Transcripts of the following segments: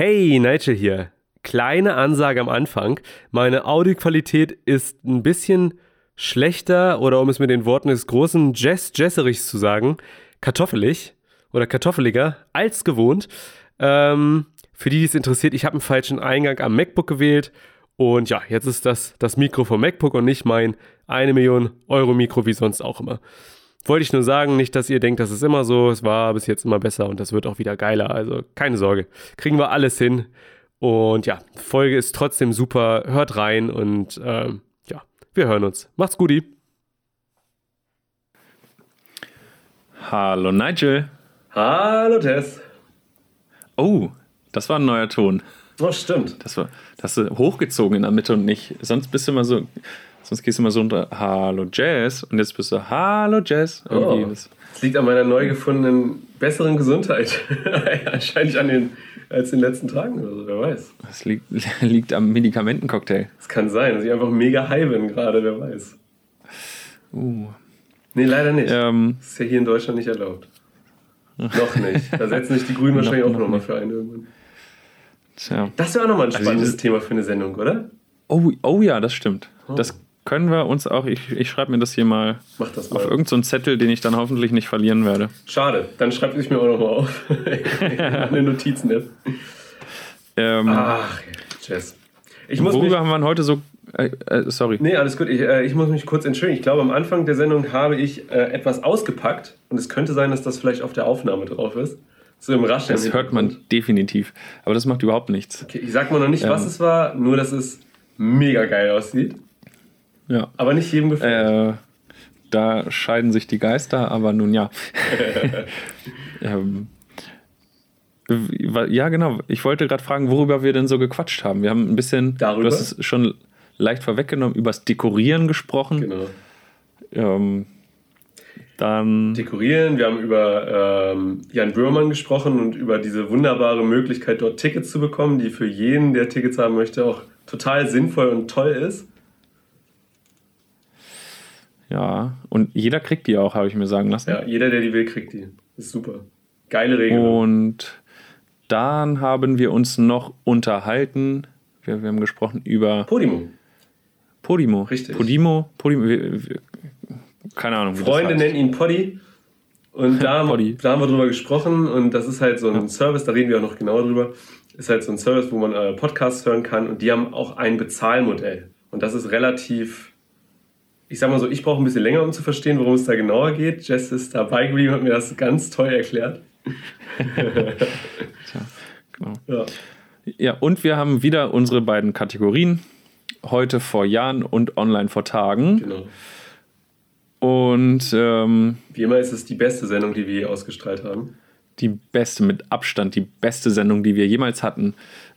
Hey, Nigel hier. Kleine Ansage am Anfang. Meine Audioqualität ist ein bisschen schlechter oder um es mit den Worten des großen Jess Jesserichs zu sagen, kartoffelig oder kartoffeliger als gewohnt. Ähm, für die, die es interessiert, ich habe einen falschen Eingang am MacBook gewählt und ja, jetzt ist das das Mikro vom MacBook und nicht mein 1 Million Euro Mikro wie sonst auch immer. Wollte ich nur sagen, nicht, dass ihr denkt, das ist immer so. Es war bis jetzt immer besser und das wird auch wieder geiler. Also keine Sorge. Kriegen wir alles hin. Und ja, Folge ist trotzdem super. Hört rein und ähm, ja, wir hören uns. Macht's gut. Hallo Nigel. Hallo Tess. Oh, das war ein neuer Ton. Oh, stimmt. Das war das hast du hochgezogen in der Mitte und nicht. Sonst bist du immer so Sonst gehst du immer so unter Hallo Jazz und jetzt bist du Hallo Jazz. Oh, das liegt an meiner neu gefundenen besseren Gesundheit. Wahrscheinlich an den, als in den letzten Tagen oder so, wer weiß. Das liegt, liegt am Medikamentencocktail. Es kann sein, dass ich einfach mega high bin gerade, wer weiß. Uh. Nee, leider nicht. Ähm, das ist ja hier in Deutschland nicht erlaubt. noch nicht. Da setzen sich die Grünen wahrscheinlich noch, auch nochmal für ein irgendwann. Tja. Das wäre auch nochmal ein also spannendes also Thema für eine Sendung, oder? Oh, oh ja, das stimmt. Oh. Das können wir uns auch, ich, ich schreibe mir das hier mal, das mal auf irgendeinen so Zettel, den ich dann hoffentlich nicht verlieren werde. Schade, dann schreibe ich mir auch nochmal auf. Eine Notizen-App. Ähm, Ach, Jess. Ich muss worüber haben wir heute so. Äh, äh, sorry. Nee, alles gut. Ich, äh, ich, muss mich kurz entschuldigen. Ich glaube, am Anfang der Sendung habe ich äh, etwas ausgepackt und es könnte sein, dass das vielleicht auf der Aufnahme drauf ist. So im Raschen. Das hört man definitiv. Aber das macht überhaupt nichts. Okay, ich sag mal noch nicht, ähm, was es war, nur dass es mega geil aussieht. Ja. Aber nicht jedem gefällt. Äh, da scheiden sich die Geister, aber nun ja. ähm, ja, genau. Ich wollte gerade fragen, worüber wir denn so gequatscht haben. Wir haben ein bisschen, Darüber? du hast es schon leicht vorweggenommen, über das Dekorieren gesprochen. Genau. Ähm, dann Dekorieren, wir haben über ähm, Jan Böhrmann gesprochen und über diese wunderbare Möglichkeit, dort Tickets zu bekommen, die für jeden, der Tickets haben möchte, auch total sinnvoll und toll ist. Ja, und jeder kriegt die auch, habe ich mir sagen lassen. Ja, jeder, der die will, kriegt die. Das ist super. Geile Regel. Und dann haben wir uns noch unterhalten. Wir, wir haben gesprochen über. Podimo. Podimo. Richtig. Podimo. Podimo. Wir, wir, keine Ahnung. Wie Freunde nennen ihn Poddy. Und da haben, da haben wir drüber gesprochen. Und das ist halt so ein ja. Service, da reden wir auch noch genauer drüber. Ist halt so ein Service, wo man äh, Podcasts hören kann. Und die haben auch ein Bezahlmodell. Und das ist relativ ich sag mal so, ich brauche ein bisschen länger, um zu verstehen, worum es da genauer geht. Jess ist dabei geblieben, hat mir das ganz toll erklärt. Tja, genau. Ja. ja, und wir haben wieder unsere beiden Kategorien. Heute vor Jahren und online vor Tagen. Genau. Und ähm, wie immer ist es die beste Sendung, die wir je ausgestrahlt haben. Die beste, mit Abstand, die beste Sendung, die wir jemals hatten.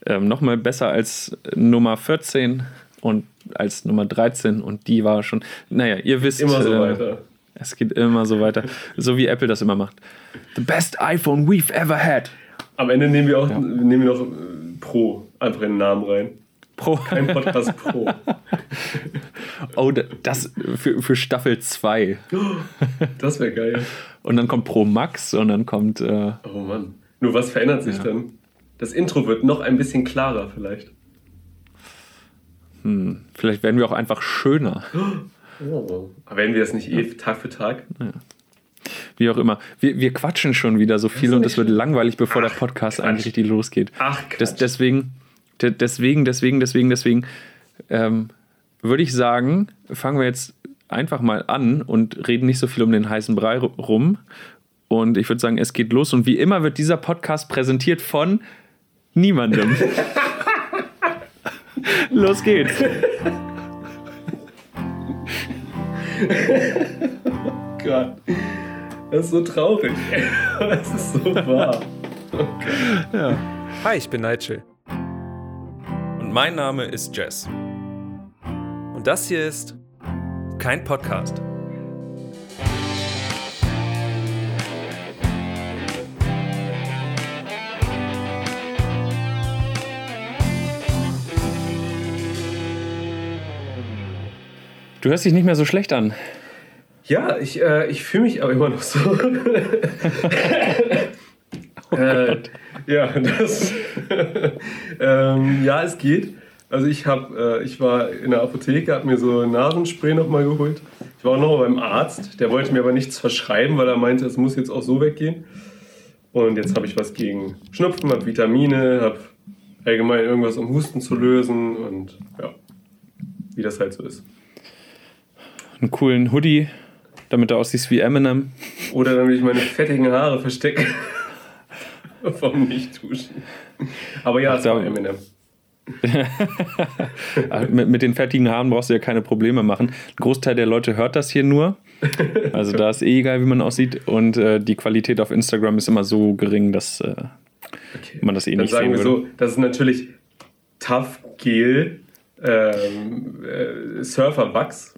Ähm, Nochmal besser als Nummer 14 und als Nummer 13 und die war schon, naja, ihr wisst. Immer so äh, weiter. Es geht immer so weiter. so wie Apple das immer macht. The best iPhone we've ever had. Am Ende nehmen wir auch ja. nehmen wir noch äh, Pro einfach in den Namen rein. Pro. Kein Podcast Pro. oh, das für, für Staffel 2. Das wäre geil. Und dann kommt Pro Max und dann kommt. Äh, oh Mann. Nur was verändert sich ja. dann? Das Intro wird noch ein bisschen klarer vielleicht. Hm, vielleicht werden wir auch einfach schöner. Oh. Aber werden wir das nicht eh Tag für Tag? Ja. Wie auch immer. Wir, wir quatschen schon wieder so viel und es wird langweilig, bevor Ach, der Podcast Quatsch. eigentlich richtig losgeht. Ach, das, deswegen, deswegen, deswegen, deswegen, deswegen ähm, würde ich sagen, fangen wir jetzt einfach mal an und reden nicht so viel um den heißen Brei rum. Und ich würde sagen, es geht los. Und wie immer wird dieser Podcast präsentiert von niemandem. Los geht's. oh Gott. Das ist so traurig. Das ist so wahr. Okay. Ja. Hi, ich bin Nigel. Und mein Name ist Jess. Und das hier ist kein Podcast. Du hörst dich nicht mehr so schlecht an. Ja, ich, äh, ich fühle mich aber immer noch so. oh äh, Ja, das. ähm, ja, es geht. Also ich habe, äh, ich war in der Apotheke, habe mir so Nasenspray nochmal geholt. Ich war auch noch beim Arzt, der wollte mir aber nichts verschreiben, weil er meinte, es muss jetzt auch so weggehen. Und jetzt habe ich was gegen Schnupfen, habe Vitamine, habe allgemein irgendwas um Husten zu lösen und ja, wie das halt so ist. Einen coolen Hoodie, damit du aussiehst wie Eminem. Oder damit ich meine fettigen Haare verstecke. Vom Nicht-Duschen. Aber ja, es war Eminem. mit, mit, den fettigen Haaren brauchst du ja keine Probleme machen. Ein Großteil der Leute hört das hier nur. Also da ist eh egal, wie man aussieht. Und äh, die Qualität auf Instagram ist immer so gering, dass äh, okay. man das eh Dann nicht sagen wir würde. so, das ist natürlich Tough Gel ähm, äh, Surfer Wachs.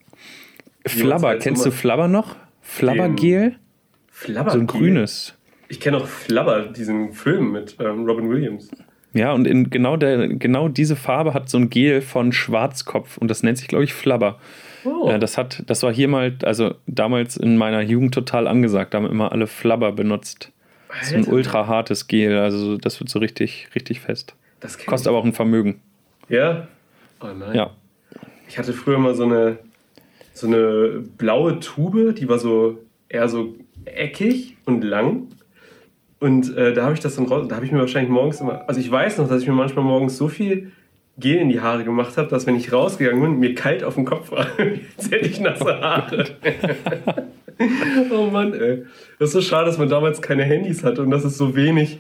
Flabber, halt kennst du Flabber noch? Flabbergel? Flabber So ein grünes. Ich kenne auch Flabber, diesen Film mit ähm, Robin Williams. Ja, und in genau, der, genau diese Farbe hat so ein Gel von Schwarzkopf und das nennt sich, glaube ich, Flabber. Oh. Ja, das, hat, das war hier mal, also damals in meiner Jugend total angesagt. Da haben immer alle Flabber benutzt. Alter. So ein ultra hartes Gel, also das wird so richtig, richtig fest. Das Kostet aber auch ein Vermögen. Ja? Oh nein. Ja. Ich hatte früher mal so eine, so eine blaue Tube, die war so eher so eckig und lang. Und äh, da habe ich das dann raus, da habe ich mir wahrscheinlich morgens immer, also ich weiß noch, dass ich mir manchmal morgens so viel Gel in die Haare gemacht habe, dass wenn ich rausgegangen bin, mir kalt auf dem Kopf war. Jetzt hätte ich nasse Haare. oh Mann, ey. Das ist so schade, dass man damals keine Handys hatte und dass es so wenig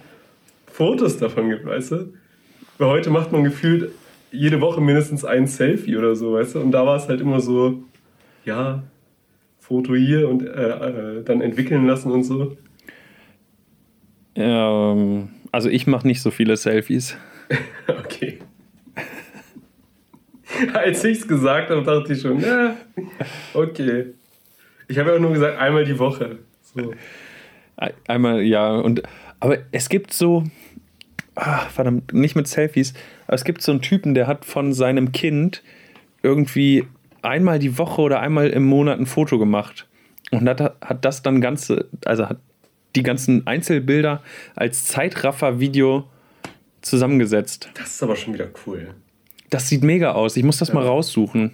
Fotos davon gibt, weißt du? Weil heute macht man gefühlt jede Woche mindestens ein Selfie oder so, weißt du? Und da war es halt immer so, ja, Foto hier und äh, äh, dann entwickeln lassen und so. Ähm, also ich mache nicht so viele Selfies. okay. Als ich es gesagt habe, dachte ich schon, ja, okay. Ich habe ja auch nur gesagt, einmal die Woche. So. Einmal, ja. Und, aber es gibt so, ach, verdammt, nicht mit Selfies, aber es gibt so einen Typen, der hat von seinem Kind irgendwie einmal die Woche oder einmal im Monat ein Foto gemacht. Und hat, hat das dann ganze, also hat die ganzen Einzelbilder als Zeitraffer-Video zusammengesetzt. Das ist aber schon wieder cool. Das sieht mega aus. Ich muss das ja. mal raussuchen.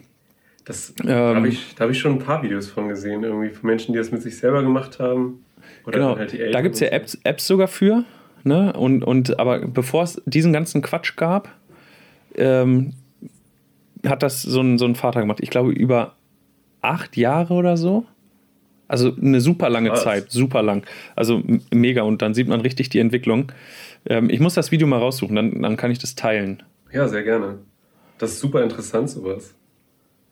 Das, ähm, da habe ich, hab ich schon ein paar Videos von gesehen, irgendwie von Menschen, die das mit sich selber gemacht haben. Oder genau. Halt da gibt es ja Apps, Apps sogar für. Ne? Und, und, aber bevor es diesen ganzen Quatsch gab, ähm, hat das so ein, so ein Vater gemacht. Ich glaube, über acht Jahre oder so. Also eine super lange Krass. Zeit, super lang. Also mega und dann sieht man richtig die Entwicklung. Ähm, ich muss das Video mal raussuchen, dann, dann kann ich das teilen. Ja, sehr gerne. Das ist super interessant, sowas.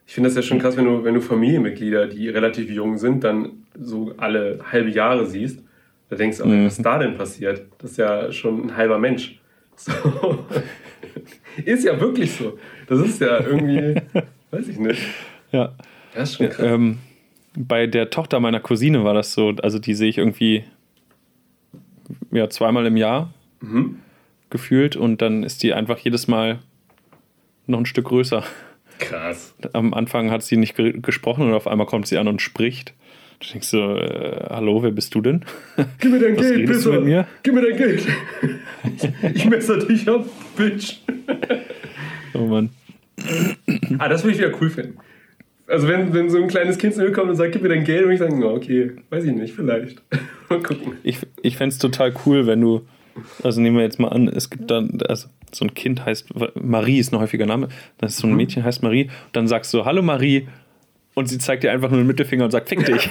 Ich finde das ja schon krass, wenn du, wenn du Familienmitglieder, die relativ jung sind, dann so alle halbe Jahre siehst. Da denkst du, mhm. was ist da denn passiert? Das ist ja schon ein halber Mensch. So. ist ja wirklich so. Das ist ja irgendwie, weiß ich nicht. Ja. Das ist schon krass. Ähm, bei der Tochter meiner Cousine war das so, also die sehe ich irgendwie ja, zweimal im Jahr mhm. gefühlt und dann ist die einfach jedes Mal noch ein Stück größer. Krass. Am Anfang hat sie nicht ge gesprochen und auf einmal kommt sie an und spricht. Du denkst so, äh, hallo, wer bist du denn? Gib mir dein Was Geld, bitte. Mit mir? Gib mir dein Geld. ich, ich messer dich ab, Bitch. Oh Mann. ah, das würde ich wieder cool finden. Also wenn, wenn so ein kleines Kind zu mir kommt und sagt, gib mir dein Geld, würde ich sagen, oh, okay, weiß ich nicht, vielleicht. mal gucken. Ich, ich fände es total cool, wenn du, also nehmen wir jetzt mal an, es gibt dann, also so ein Kind heißt, Marie ist ein häufiger Name, das ist so ein mhm. Mädchen heißt Marie, und dann sagst du, hallo Marie, und sie zeigt dir einfach nur den Mittelfinger und sagt, fick dich.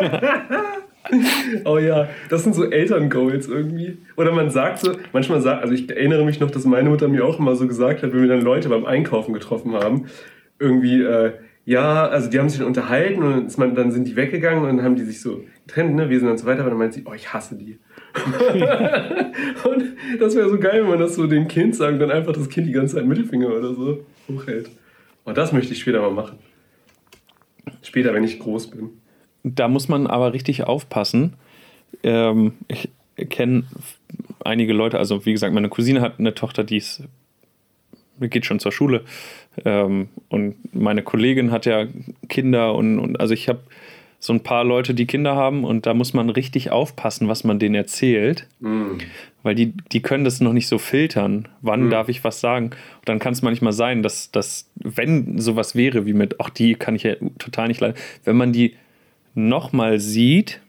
oh ja, das sind so Elterngoals irgendwie. Oder man sagt so, manchmal sagt, also ich erinnere mich noch, dass meine Mutter mir auch immer so gesagt hat, wenn wir dann Leute beim Einkaufen getroffen haben, irgendwie, äh, ja, also die haben sich dann unterhalten und man, dann sind die weggegangen und dann haben die sich so getrennt, ne, wir sind dann so weiter, aber dann meint sie, oh, ich hasse die. und das wäre so geil, wenn man das so dem Kind sagt und dann einfach das Kind die ganze Zeit Mittelfinger oder so hochhält. Und das möchte ich später mal machen. Später, wenn ich groß bin. Da muss man aber richtig aufpassen. Ähm, ich kenne einige Leute, also wie gesagt, meine Cousine hat eine Tochter, die ist geht schon zur Schule. Ähm, und meine Kollegin hat ja Kinder und, und also ich habe so ein paar Leute, die Kinder haben und da muss man richtig aufpassen, was man denen erzählt, Mhm. weil die, die können das noch nicht so filtern. Wann darf ich was sagen? Und dann kann es manchmal sein, dass, dass, wenn sowas wäre wie mit, ach, die kann ich ja total nicht leiden, wenn man die nochmal sieht,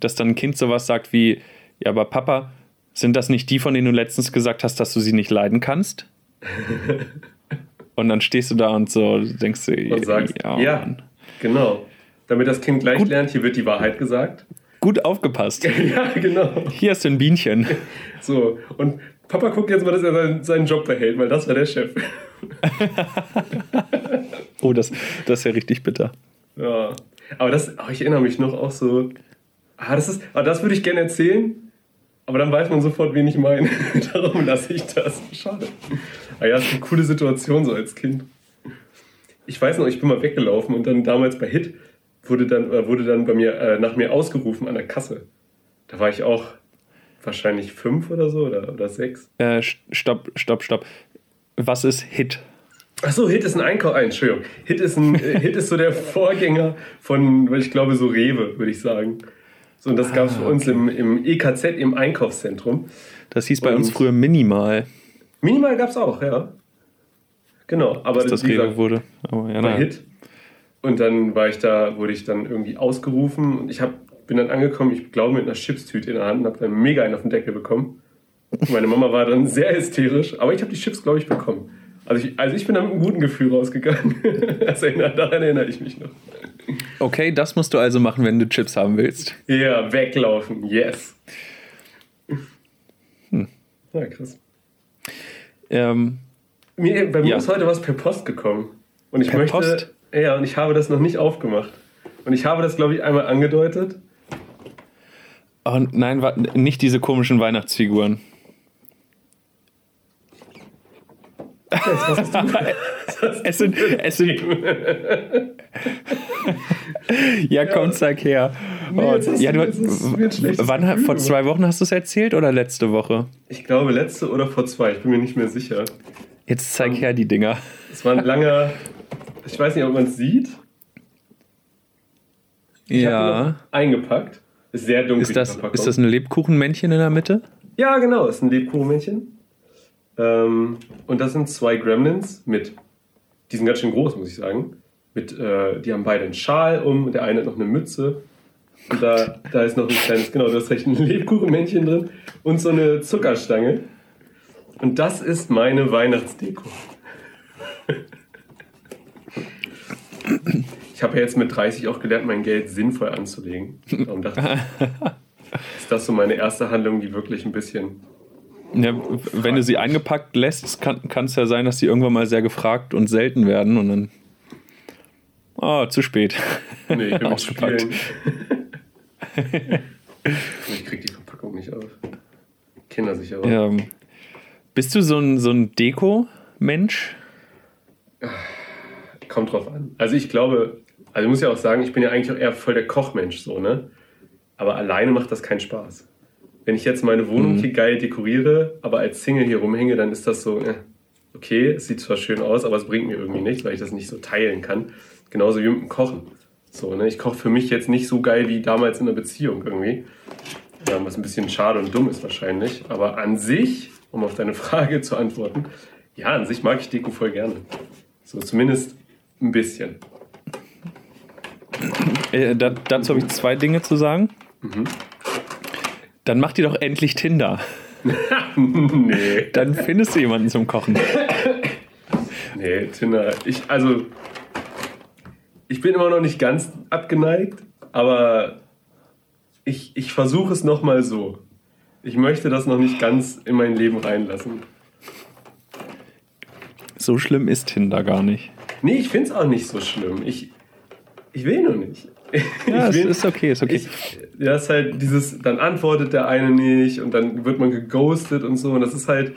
dass dann ein Kind sowas sagt wie, ja, aber Papa, sind das nicht die, von denen du letztens gesagt hast, dass du sie nicht leiden kannst? und dann stehst du da und so denkst du, Und sagst, ja, Mann. genau. Damit das Kind gleich Gut. lernt, hier wird die Wahrheit gesagt. gut aufgepasst. ja, genau. Hier hast du ein Bienchen. So, und Papa guckt jetzt mal, dass er seinen, seinen Job behält, weil das war der Chef. Oh, das, das ist ja richtig bitter. Ja. Aber das, oh, ich erinnere mich noch auch so. Ah, das ist, ah, das würde ich gerne erzählen, aber dann weiß man sofort, wen ich meine. Darum lasse ich das. Schade. Aber ja, das ist eine coole Situation so als Kind. Ich weiß noch, ich bin mal weggelaufen und dann damals bei Hit wurde dann, äh, wurde dann bei mir, äh, nach mir ausgerufen an der Kasse. Da war ich auch wahrscheinlich fünf oder so oder, oder sechs. Äh, stopp, stopp, stopp. Was ist Hit? Achso, Hit ist ein Einkauf. Ah, Entschuldigung. Hit ist, ein, äh, Hit ist so der Vorgänger von, ich glaube, so Rewe, würde ich sagen. So, und das gab es Ah, für uns im, im EKZ, im Einkaufszentrum. Das hieß bei Und- uns früher Minimal, Minimal gab es auch, ja. Genau, aber dass das gesagt, Rewe wurde. Aber ja, bei na. Hit. Und dann war ich da, wurde ich dann irgendwie ausgerufen und ich hab, bin dann angekommen, ich glaube mit einer Chipstüte in der Hand und habe dann mega einen auf den Deckel bekommen. Meine Mama war dann sehr hysterisch, aber ich habe die Chips, glaube ich, bekommen. Also ich, also ich bin da mit einem guten Gefühl rausgegangen. Das erinnert, daran erinnere ich mich noch. Okay, das musst du also machen, wenn du Chips haben willst. Ja, weglaufen, yes. Ja, krass. Ähm, Mir, bei mir Ja. ist heute was per Post gekommen. Und ich Per möchte. Post? Ja, und ich habe das noch nicht aufgemacht. Und ich habe das, glaube ich, einmal angedeutet. oh, nein, nicht diese komischen Weihnachtsfiguren. Was hast du Es sind, es sind, ja, komm, zeig her. Oh, jetzt hast ja, du- wann, Gefühl vor zwei Wochen hast du es erzählt oder letzte Woche? Ich glaube, letzte oder vor zwei, ich bin mir nicht mehr sicher. Jetzt zeig her die Dinger. Es war ein langer. Ich weiß nicht, ob man es sieht. Ich Ja. eingepackt. Ist sehr dunkel. Ist das, ist das ein Lebkuchenmännchen in der Mitte? Ja, genau, ist ein Lebkuchenmännchen. Ähm, und das sind zwei Gremlins mit. Die sind ganz schön groß, muss ich sagen. Mit, äh, die haben beide einen Schal um und der eine hat noch eine Mütze. Und da, da ist noch ein kleines, genau, du hast recht, ein Lebkuchenmännchen drin und so eine Zuckerstange. Und das ist meine Weihnachtsdeko. Ich habe ja jetzt mit 30 auch gelernt, mein Geld sinnvoll anzulegen. Darum dachte ich, ist das so meine erste Handlung, die wirklich ein bisschen Ja, wenn du sie eingepackt lässt, kann es ja sein, dass sie irgendwann mal sehr gefragt und selten werden und dann. Oh, zu spät. Nee, ich bin Ausgepackt. Ich krieg die Verpackung nicht auf. Kindersicher. Ja. Ja. Bist du so ein, so ein Deko-Mensch? Kommt drauf an. Also ich glaube, also ich muss ja auch sagen, ich bin ja eigentlich auch eher voll der Kochmensch so, ne? Aber alleine macht das keinen Spaß. Wenn ich jetzt meine Wohnung Mhm. hier geil dekoriere, aber als Single hier rumhänge, dann ist das so, äh, okay, es sieht zwar schön aus, aber es bringt mir irgendwie nichts, weil ich das nicht so teilen kann. Genauso wie mit dem Kochen. So, ne? Ich koche für mich jetzt nicht so geil wie damals in einer Beziehung irgendwie. Ja, was ein bisschen schade und dumm ist wahrscheinlich. Aber an sich, um auf deine Frage zu antworten, ja, an sich mag ich Deko voll gerne. So zumindest ein bisschen. Äh, da, dazu habe ich zwei Dinge zu sagen. Mhm. Dann mach dir doch endlich Tinder. nee, Dann findest du jemanden zum Kochen. nee, Tinder. Ich, also, ich bin immer noch nicht ganz abgeneigt, aber ich, ich versuche es nochmal so. Ich möchte das noch nicht ganz in mein Leben reinlassen. So schlimm ist Tinder gar nicht. Nee, ich finde es auch nicht so schlimm. Ich, ich will nur nicht. Ja, will, ist okay, ist okay. Ich, das ist halt dieses, dann antwortet der eine nicht und dann wird man geghostet und so. Und das ist halt,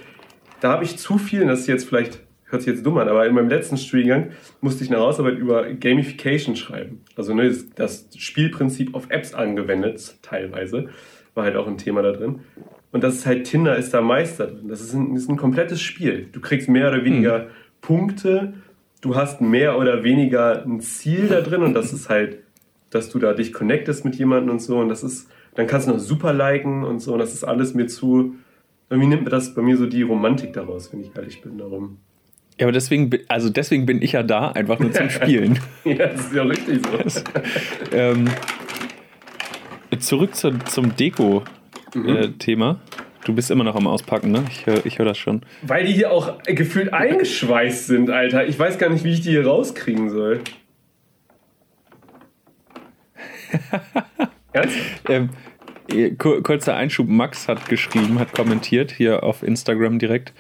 da habe ich zu viel, und das ist jetzt vielleicht, hört sich jetzt dumm an, aber in meinem letzten Studiengang musste ich eine Hausarbeit über Gamification schreiben. Also ne, das, Spielprinzip auf Apps angewendet, teilweise. War halt auch ein Thema da drin. Und das ist halt, Tinder ist da Meister drin. Das ist ein, das ist ein komplettes Spiel. Du kriegst mehr oder weniger Punkte, du hast mehr oder weniger ein Ziel da drin und das ist halt dass du da dich connectest mit jemandem und so. Und das ist, dann kannst du noch super liken und so. Und das ist alles mir zu. Irgendwie nimmt mir das bei mir so die Romantik daraus, wenn ich ehrlich bin, darum. Ja, aber deswegen, also deswegen bin ich ja da, einfach nur zum Spielen. ja, das ist ja richtig so. ähm, zurück zu, zum Deko-Thema. Mhm. Äh, du bist immer noch am Auspacken, ne? Ich höre ich hör das schon. Weil die hier auch gefühlt eingeschweißt sind, Alter. Ich weiß gar nicht, wie ich die hier rauskriegen soll. Ähm, kurzer Einschub, Max hat geschrieben, hat kommentiert hier auf Instagram direkt.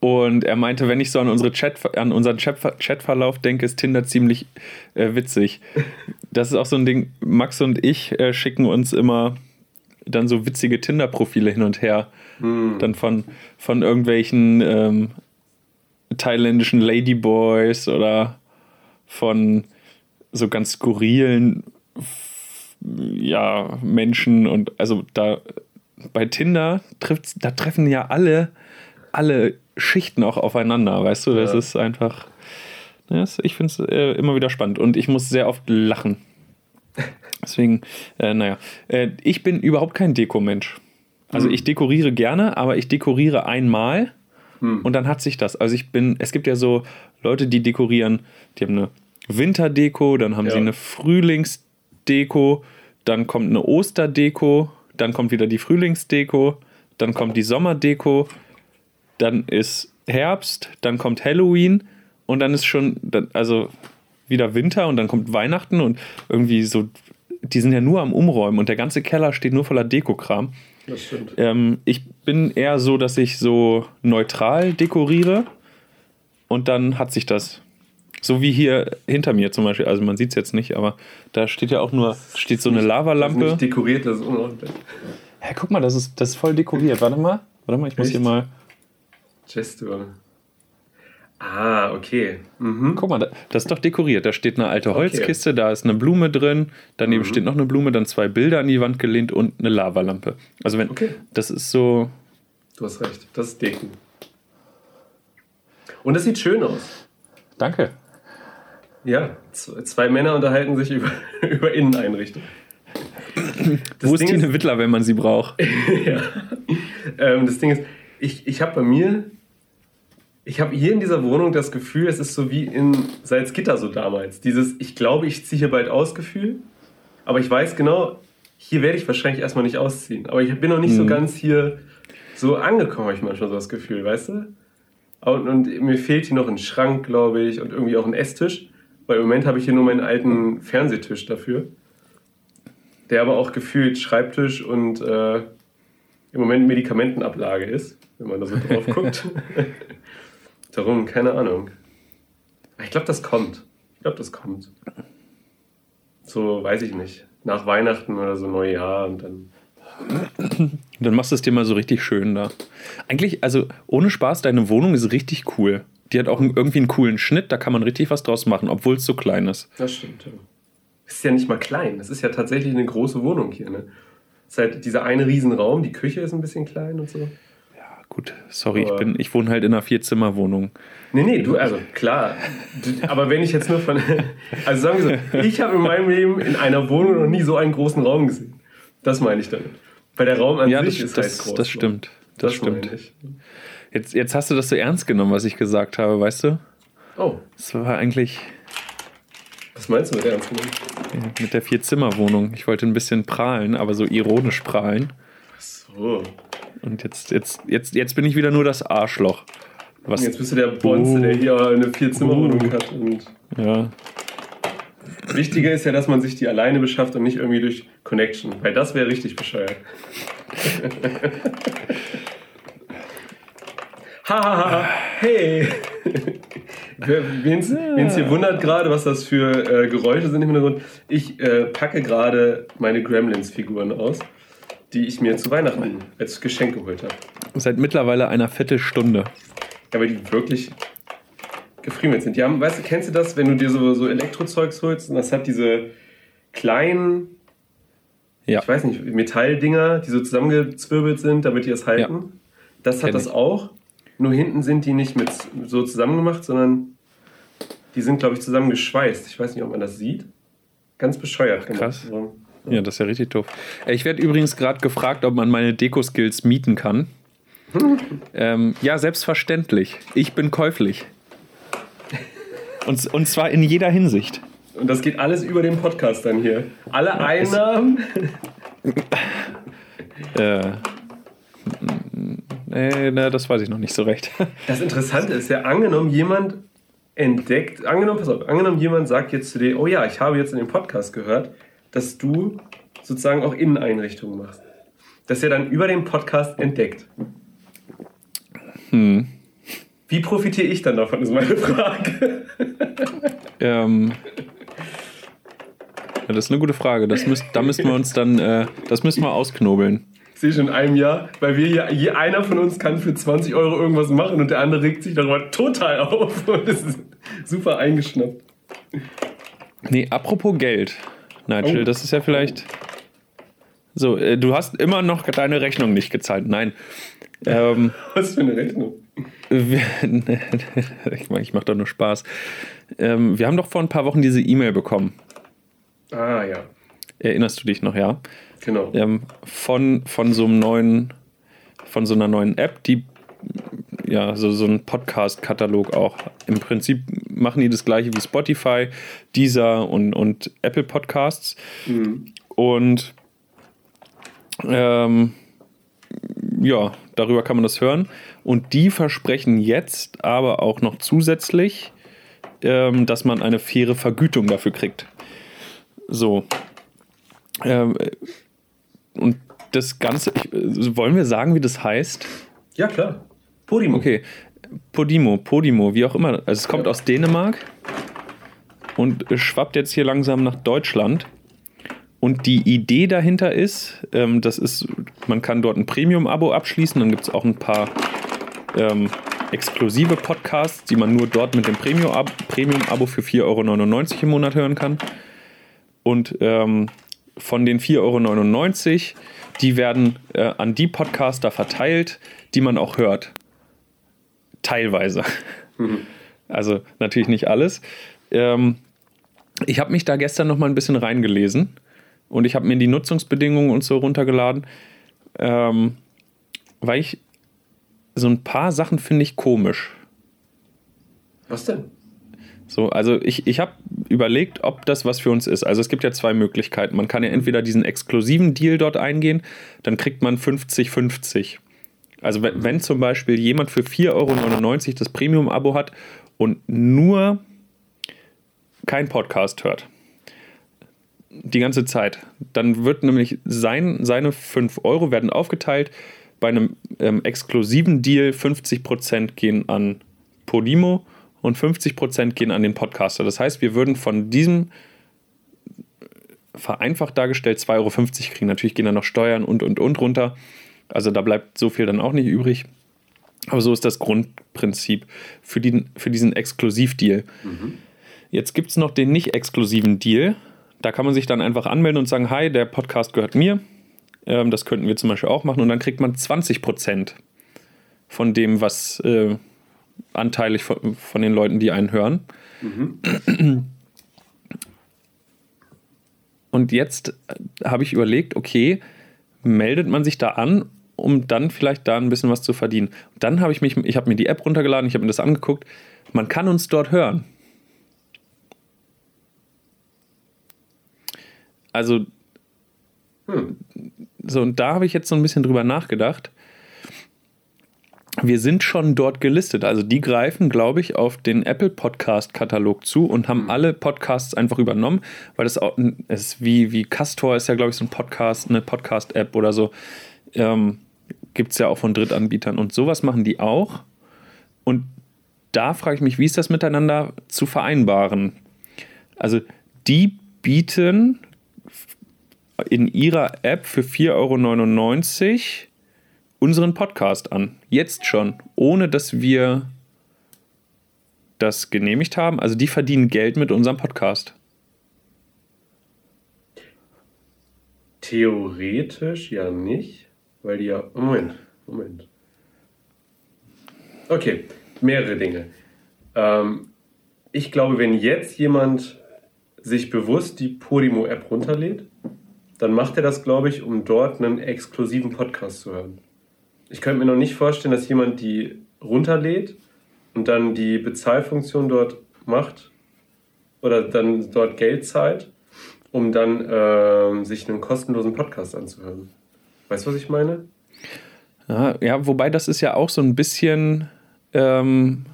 Und er meinte, wenn ich so an, unsere Chat, an unseren Chat, Chatverlauf denke, ist Tinder ziemlich äh, witzig. Das ist auch so ein Ding, Max und ich äh, schicken uns immer dann so witzige Tinder-Profile hin und her. Hm. Dann von, von irgendwelchen ähm, thailändischen Ladyboys oder von so ganz skurrilen ja, Menschen und also da bei Tinder trifft da treffen ja alle alle Schichten auch aufeinander, weißt du? Das ja. ist einfach das, ich finde es äh, immer wieder spannend und ich muss sehr oft lachen. Deswegen, äh, naja, äh, ich bin überhaupt kein Dekomensch. Also hm. ich dekoriere gerne, aber ich dekoriere einmal hm. und dann hat sich das. Also ich bin, es gibt ja so Leute, die dekorieren, die haben eine Winterdeko, dann haben ja. sie eine Frühlingsdeko, dann kommt eine Osterdeko, dann kommt wieder die Frühlingsdeko, dann kommt die Sommerdeko, dann ist Herbst, dann kommt Halloween und dann ist schon, also wieder Winter und dann kommt Weihnachten und irgendwie so, die sind ja nur am Umräumen und der ganze Keller steht nur voller Dekokram. Das stimmt. Ähm, ich bin eher so, dass ich so neutral dekoriere und dann hat sich das. So wie hier hinter mir zum Beispiel, also man sieht es jetzt nicht, aber da steht ja auch nur, steht so eine Lavalampe. Das ist nicht dekoriert, das ist unordentlich. Hä, guck mal, das ist, das ist voll dekoriert. Warte mal, warte mal, ich Echt? muss hier mal. Gestur. Ah, okay. Mhm. Guck mal, das ist doch dekoriert. Da steht eine alte Holzkiste, okay. da ist eine Blume drin, daneben mhm. steht noch eine Blume, dann zwei Bilder an die Wand gelehnt und eine Lavalampe. Also wenn okay. das ist so. Du hast recht, das ist Deko. Und das sieht schön aus. Danke. Ja, zwei Männer unterhalten sich über, über Inneneinrichtung. Das Wo ist Tine Wittler, wenn man sie braucht? ja. Ähm, das Ding ist, ich, ich habe bei mir, ich habe hier in dieser Wohnung das Gefühl, es ist so wie in Salzgitter so damals. Dieses, ich glaube, ich ziehe hier bald aus Gefühl, aber ich weiß genau, hier werde ich wahrscheinlich erstmal nicht ausziehen. Aber ich bin noch nicht mhm. so ganz hier so angekommen, habe ich manchmal so das Gefühl, weißt du? Und, und mir fehlt hier noch ein Schrank, glaube ich, und irgendwie auch ein Esstisch. Weil im Moment habe ich hier nur meinen alten Fernsehtisch dafür. Der aber auch gefühlt Schreibtisch und äh, im Moment Medikamentenablage ist, wenn man da so drauf guckt. Darum, keine Ahnung. Ich glaube, das kommt. Ich glaube, das kommt. So, weiß ich nicht. Nach Weihnachten oder so Neujahr und dann. Dann machst du es dir mal so richtig schön da. Eigentlich, also ohne Spaß, deine Wohnung ist richtig cool. Die hat auch irgendwie einen coolen Schnitt, da kann man richtig was draus machen, obwohl es so klein ist. Das stimmt, ja. Es ist ja nicht mal klein, es ist ja tatsächlich eine große Wohnung hier. Ne? Es ist halt dieser eine Riesenraum, die Küche ist ein bisschen klein und so. Ja, gut, sorry, ich, bin, ich wohne halt in einer Vierzimmerwohnung. Nee, nee, du, also klar. aber wenn ich jetzt nur von. Also sagen wir so, ich habe in meinem Leben in einer Wohnung noch nie so einen großen Raum gesehen. Das meine ich damit. Weil der Raum an ja, sich das, ist das, halt groß. Das stimmt. Das, das stimmt. Jetzt, jetzt hast du das so ernst genommen, was ich gesagt habe, weißt du? Oh. Das war eigentlich. Was meinst du mit ernst genommen? Mit der Vier-Zimmer-Wohnung. Ich wollte ein bisschen prahlen, aber so ironisch prahlen. Ach so. Und jetzt, jetzt, jetzt, jetzt bin ich wieder nur das Arschloch. Was? Jetzt bist du der Bonze, uh. der hier eine Vier-Zimmer-Wohnung uh. hat. Und ja. Wichtiger ist ja, dass man sich die alleine beschafft und nicht irgendwie durch Connection, weil das wäre richtig bescheuert. Hahaha, hey! Wen es hier wundert gerade, was das für äh, Geräusche sind im Hintergrund, ich äh, packe gerade meine Gremlins-Figuren aus, die ich mir zu Weihnachten als Geschenk geholt habe. Seit mittlerweile einer Viertelstunde. Ja, weil die wirklich gefriemelt sind. Die haben, weißt du, kennst du das, wenn du dir so, so Elektrozeugs holst und das hat diese kleinen, ja. ich weiß nicht, Metalldinger, die so zusammengezwirbelt sind, damit die es halten? Ja. Das hat Kenn das ich. auch. Nur hinten sind die nicht mit so zusammen gemacht, sondern die sind, glaube ich, zusammengeschweißt. Ich weiß nicht, ob man das sieht. Ganz bescheuert. Krass. Ja, das ist ja richtig doof. Ich werde übrigens gerade gefragt, ob man meine Deko-Skills mieten kann. ähm, ja, selbstverständlich. Ich bin käuflich. Und, und zwar in jeder Hinsicht. Und das geht alles über den Podcast dann hier. Alle Einnahmen. äh, nee, na, das weiß ich noch nicht so recht. Das Interessante ist ja, angenommen, jemand entdeckt, angenommen, pass auf, angenommen, jemand sagt jetzt zu dir, oh ja, ich habe jetzt in dem Podcast gehört, dass du sozusagen auch Inneneinrichtungen machst. Das er dann über den Podcast entdeckt. Hm. Wie profitiere ich dann davon, ist meine Frage. ähm, ja, das ist eine gute Frage. Das müsst, da müssen wir uns dann, äh, das müssen wir ausknobeln. Sehe schon in einem Jahr, weil wir hier, je einer von uns kann für 20 Euro irgendwas machen und der andere regt sich darüber total auf und ist super eingeschnappt. Nee, apropos Geld, Nigel, oh. das ist ja vielleicht. So, äh, du hast immer noch deine Rechnung nicht gezahlt. Nein. Ähm, Was für eine Rechnung? Wir, ich mache ich mach doch nur Spaß. Ähm, wir haben doch vor ein paar Wochen diese E-Mail bekommen. Ah, ja. Erinnerst du dich noch, ja? Genau. Ähm, von, von so einem neuen, von so einer neuen App, die ja, so, so ein Podcast-Katalog auch. Im Prinzip machen die das gleiche wie Spotify, Deezer und, und Apple Podcasts. Mhm. Und ähm, ja, darüber kann man das hören. Und die versprechen jetzt aber auch noch zusätzlich, ähm, dass man eine faire Vergütung dafür kriegt. So. Ähm, und das Ganze, ich, wollen wir sagen, wie das heißt? Ja, klar. Podimo. Okay. Podimo, Podimo, wie auch immer. Also es kommt aus Dänemark und schwappt jetzt hier langsam nach Deutschland. Und die Idee dahinter ist, ähm, das ist, man kann dort ein Premium-Abo abschließen, dann gibt es auch ein paar ähm, exklusive Podcasts, die man nur dort mit dem Premium-Abo Premium für 4,99 Euro im Monat hören kann. Und ähm, von den 4,99 Euro, die werden äh, an die Podcaster verteilt, die man auch hört. Teilweise. Mhm. Also natürlich nicht alles. Ähm, ich habe mich da gestern noch mal ein bisschen reingelesen und ich habe mir die Nutzungsbedingungen und so runtergeladen, ähm, weil ich so ein paar Sachen finde ich komisch. Was denn? So, also ich, ich habe überlegt, ob das was für uns ist. Also es gibt ja zwei Möglichkeiten. Man kann ja entweder diesen exklusiven Deal dort eingehen, dann kriegt man 50-50. Also wenn, wenn, zum Beispiel jemand für 4,99 Euro das Premium-Abo hat und nur kein Podcast hört, die ganze Zeit, dann wird nämlich sein, seine 5 Euro werden aufgeteilt. Bei einem ähm, exklusiven Deal 50% gehen an Podimo und 50% gehen an den Podcaster. Das heißt, wir würden von diesem vereinfacht dargestellt 2,50 Euro kriegen. Natürlich gehen da noch Steuern und und und runter. Also da bleibt so viel dann auch nicht übrig. Aber so ist das Grundprinzip für, die, für diesen Exklusivdeal. Mhm. Jetzt gibt es noch den nicht exklusiven Deal. Da kann man sich dann einfach anmelden und sagen, hi, der Podcast gehört mir. Ähm, das könnten wir zum Beispiel auch machen. Und dann kriegt man 20% von dem, was äh, anteilig von, von den Leuten, die einen hören. Mhm. Und jetzt äh, habe ich überlegt, okay, meldet man sich da an, um dann vielleicht da ein bisschen was zu verdienen. Und dann habe ich mich, ich habe mir die App runtergeladen, ich habe mir das angeguckt. Man kann uns dort hören. Also, hm. so, und da habe ich jetzt so ein bisschen drüber nachgedacht wir sind schon dort gelistet. Also die greifen, glaube ich, auf den Apple Podcast Katalog zu und haben mhm. alle Podcasts einfach übernommen, weil das auch ist wie, wie Castor ist ja, glaube ich, so ein Podcast, eine Podcast-App oder so. Ähm, Gibt es ja auch von Drittanbietern und sowas machen die auch. Und da frage ich mich, wie ist das miteinander zu vereinbaren? Also die bieten in ihrer App für 4,99 Euro unseren Podcast an. Jetzt schon. Ohne dass wir das genehmigt haben. Also die verdienen Geld mit unserem Podcast. Theoretisch ja nicht, weil die ja. Moment, Moment. Okay, mehrere Dinge. Ähm, ich glaube, wenn jetzt jemand sich bewusst die Podimo-App runterlädt, dann macht er das, glaube ich, um dort einen exklusiven Podcast zu hören. Ich könnte mir noch nicht vorstellen, dass jemand die runterlädt und dann die Bezahlfunktion dort macht oder dann dort Geld zahlt, um dann äh, sich einen kostenlosen Podcast anzuhören. Weißt du, was ich meine? Ja, ja, wobei das ist ja auch so ein bisschen, ähm,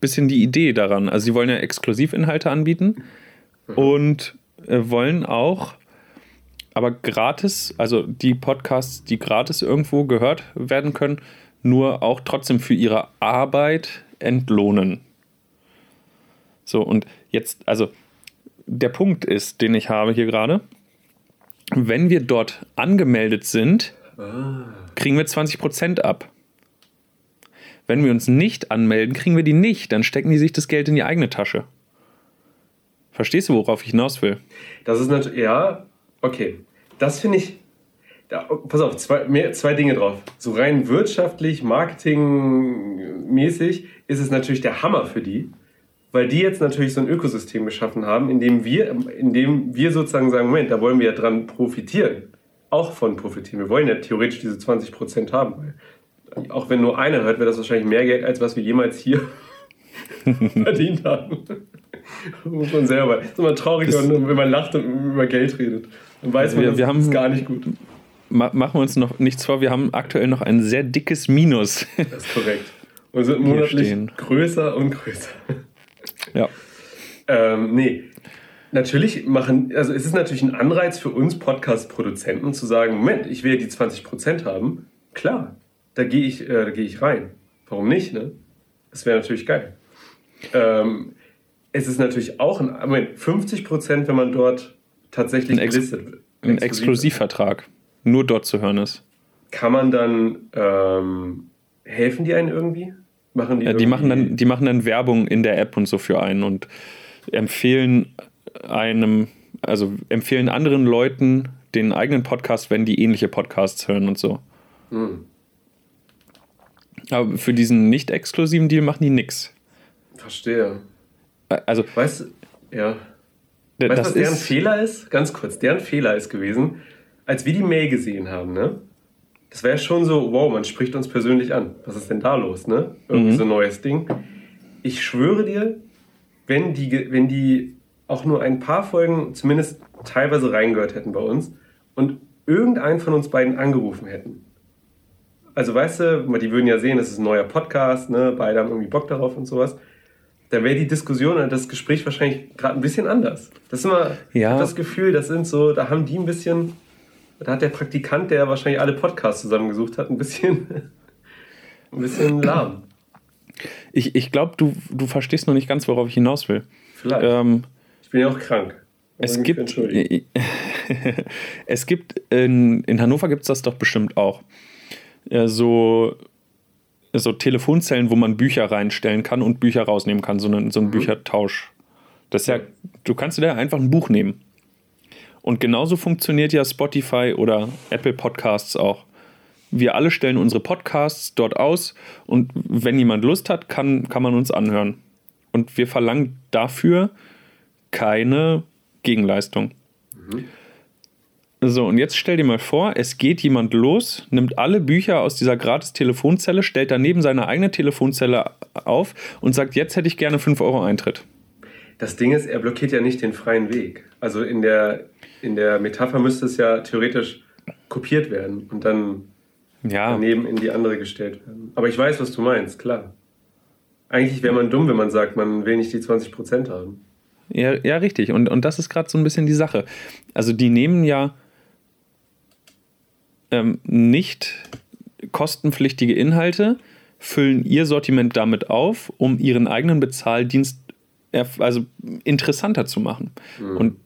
bisschen die Idee daran. Also sie wollen ja Exklusivinhalte anbieten mhm. und äh, wollen auch aber gratis, also die Podcasts, die gratis irgendwo gehört werden können, nur auch trotzdem für ihre Arbeit entlohnen. So, und jetzt, also der Punkt ist, den ich habe hier gerade, wenn wir dort angemeldet sind, kriegen wir 20% ab. Wenn wir uns nicht anmelden, kriegen wir die nicht. Dann stecken die sich das Geld in die eigene Tasche. Verstehst du, worauf ich hinaus will? Das ist natürlich, ja, okay. Das finde ich, ja, pass auf, zwei, mehr, zwei Dinge drauf. So rein wirtschaftlich, marketingmäßig ist es natürlich der Hammer für die, weil die jetzt natürlich so ein Ökosystem geschaffen haben, in dem wir, in dem wir sozusagen sagen, Moment, da wollen wir ja dran profitieren auch von profitieren. Wir wollen ja theoretisch diese 20 Prozent haben. Auch wenn nur einer hört, wäre das wahrscheinlich mehr Geld, als was wir jemals hier verdient haben. muss man selber. Das ist immer traurig, das wenn man lacht und über Geld redet. Dann weiß man, wir, wir das haben, ist gar nicht gut. machen wir uns noch nichts vor, wir haben aktuell noch ein sehr dickes Minus. Das ist korrekt. Und sind monatlich größer und größer. Ja. Ähm, nee, Natürlich machen, also es ist natürlich ein Anreiz für uns Podcast-Produzenten zu sagen, Moment, ich will ja die 20% haben. Klar, da gehe ich, äh, da ich rein. Warum nicht, ne? Das wäre natürlich geil. Ähm, es ist natürlich auch ein, Moment, 50%, wenn man dort tatsächlich ein gelistet wird. Ein Exklusivvertrag, nur dort zu hören ist. Kann man dann, ähm, helfen die einen irgendwie? Machen die, ja, die, machen dann, die machen dann Werbung in der App und so für einen und empfehlen einem, also empfehlen anderen Leuten den eigenen Podcast, wenn die ähnliche Podcasts hören und so. Hm. Aber für diesen nicht exklusiven Deal machen die nichts. Verstehe. Also, weißt du, ja. Weißt du, was deren Fehler ist? Ganz kurz, deren Fehler ist gewesen, als wir die Mail gesehen haben, ne? Das wäre schon so, wow, man spricht uns persönlich an. Was ist denn da los, ne? Irgendwie mhm. so ein neues Ding. Ich schwöre dir, wenn die, wenn die auch nur ein paar Folgen zumindest teilweise reingehört hätten bei uns und irgendeinen von uns beiden angerufen hätten. Also weißt du, die würden ja sehen, das ist ein neuer Podcast, ne? beide haben irgendwie Bock darauf und sowas. Da wäre die Diskussion und das Gespräch wahrscheinlich gerade ein bisschen anders. Das ist immer ja. das Gefühl, das sind so, da haben die ein bisschen, da hat der Praktikant, der wahrscheinlich alle Podcasts zusammengesucht hat, ein bisschen, ein bisschen lahm. Ich, ich glaube, du, du verstehst noch nicht ganz, worauf ich hinaus will. Vielleicht. Ähm, ich bin ja auch krank. Es gibt, es gibt, in, in Hannover gibt es das doch bestimmt auch. Ja, so, so Telefonzellen, wo man Bücher reinstellen kann und Bücher rausnehmen kann, so, einen, so ein mhm. Büchertausch. Das ja, du kannst dir da einfach ein Buch nehmen. Und genauso funktioniert ja Spotify oder Apple Podcasts auch. Wir alle stellen unsere Podcasts dort aus und wenn jemand Lust hat, kann, kann man uns anhören. Und wir verlangen dafür keine Gegenleistung. Mhm. So, und jetzt stell dir mal vor, es geht jemand los, nimmt alle Bücher aus dieser Gratis-Telefonzelle, stellt daneben seine eigene Telefonzelle auf und sagt, jetzt hätte ich gerne 5 Euro Eintritt. Das Ding ist, er blockiert ja nicht den freien Weg. Also in der, in der Metapher müsste es ja theoretisch kopiert werden und dann ja. daneben in die andere gestellt werden. Aber ich weiß, was du meinst, klar. Eigentlich wäre man dumm, wenn man sagt, man will nicht die 20% haben. Ja, ja richtig. Und, und das ist gerade so ein bisschen die Sache. Also die nehmen ja ähm, nicht kostenpflichtige Inhalte, füllen ihr Sortiment damit auf, um ihren eigenen Bezahldienst also interessanter zu machen. Mhm. Und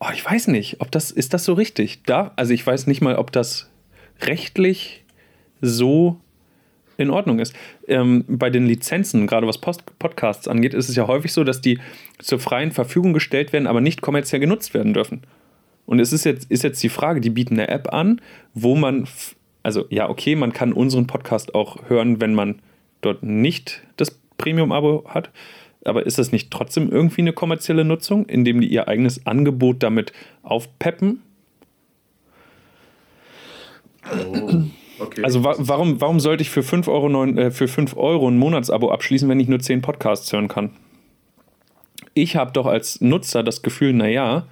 oh, ich weiß nicht, ob das ist das so richtig. Da, also ich weiß nicht mal, ob das rechtlich so in Ordnung ist. Ähm, bei den Lizenzen, gerade was Post Podcasts angeht, ist es ja häufig so, dass die zur freien Verfügung gestellt werden, aber nicht kommerziell genutzt werden dürfen. Und es ist jetzt, ist jetzt die Frage, die bieten eine App an, wo man, also ja, okay, man kann unseren Podcast auch hören, wenn man dort nicht das Premium-Abo hat. aber ist das nicht trotzdem irgendwie eine kommerzielle Nutzung, indem die ihr eigenes Angebot damit aufpeppen? Oh, okay. Also wa warum, warum sollte ich für 5 Euro, neun, äh, für 5 Euro ein Monatsabo abschließen, wenn ich nur 10 Podcasts hören kann? Ich habe doch als Nutzer das Gefühl, naja,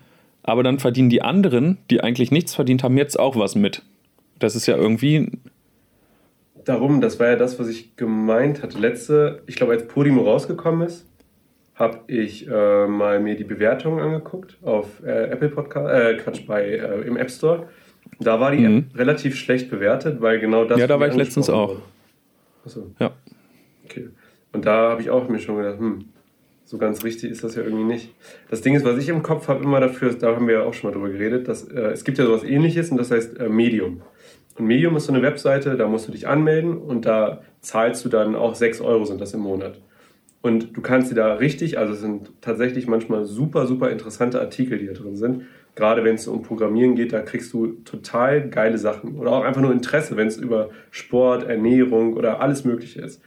aber dann verdienen die anderen, die eigentlich nichts verdient haben, jetzt auch was mit. Das ist ja irgendwie. Darum, das war ja das, was ich gemeint hatte. Letzte, ich glaube, als Podimo rausgekommen ist, habe ich äh, mal mir die Bewertungen angeguckt auf äh, Apple Podcast, äh, Quatsch, bei, äh, im App Store. Da war die Mhm. App relativ schlecht bewertet, weil genau das. Ja, da war ich letztens auch. Achso, Ja. okay. Und da habe ich auch mir schon gedacht, hm, so ganz richtig ist das ja irgendwie nicht. Das Ding ist, was ich im Kopf habe immer dafür, da haben wir ja auch schon mal drüber geredet, dass äh, es gibt ja sowas ähnliches und das heißt äh, Medium. Und Medium ist so eine Webseite, da musst du dich anmelden und da zahlst du dann auch 6 Euro sind das im Monat. Und du kannst dir da richtig, also es sind tatsächlich manchmal super, super interessante Artikel, die da drin sind. Gerade wenn es um Programmieren geht, da kriegst du total geile Sachen. Oder auch einfach nur Interesse, wenn es über Sport, Ernährung oder alles Mögliche ist.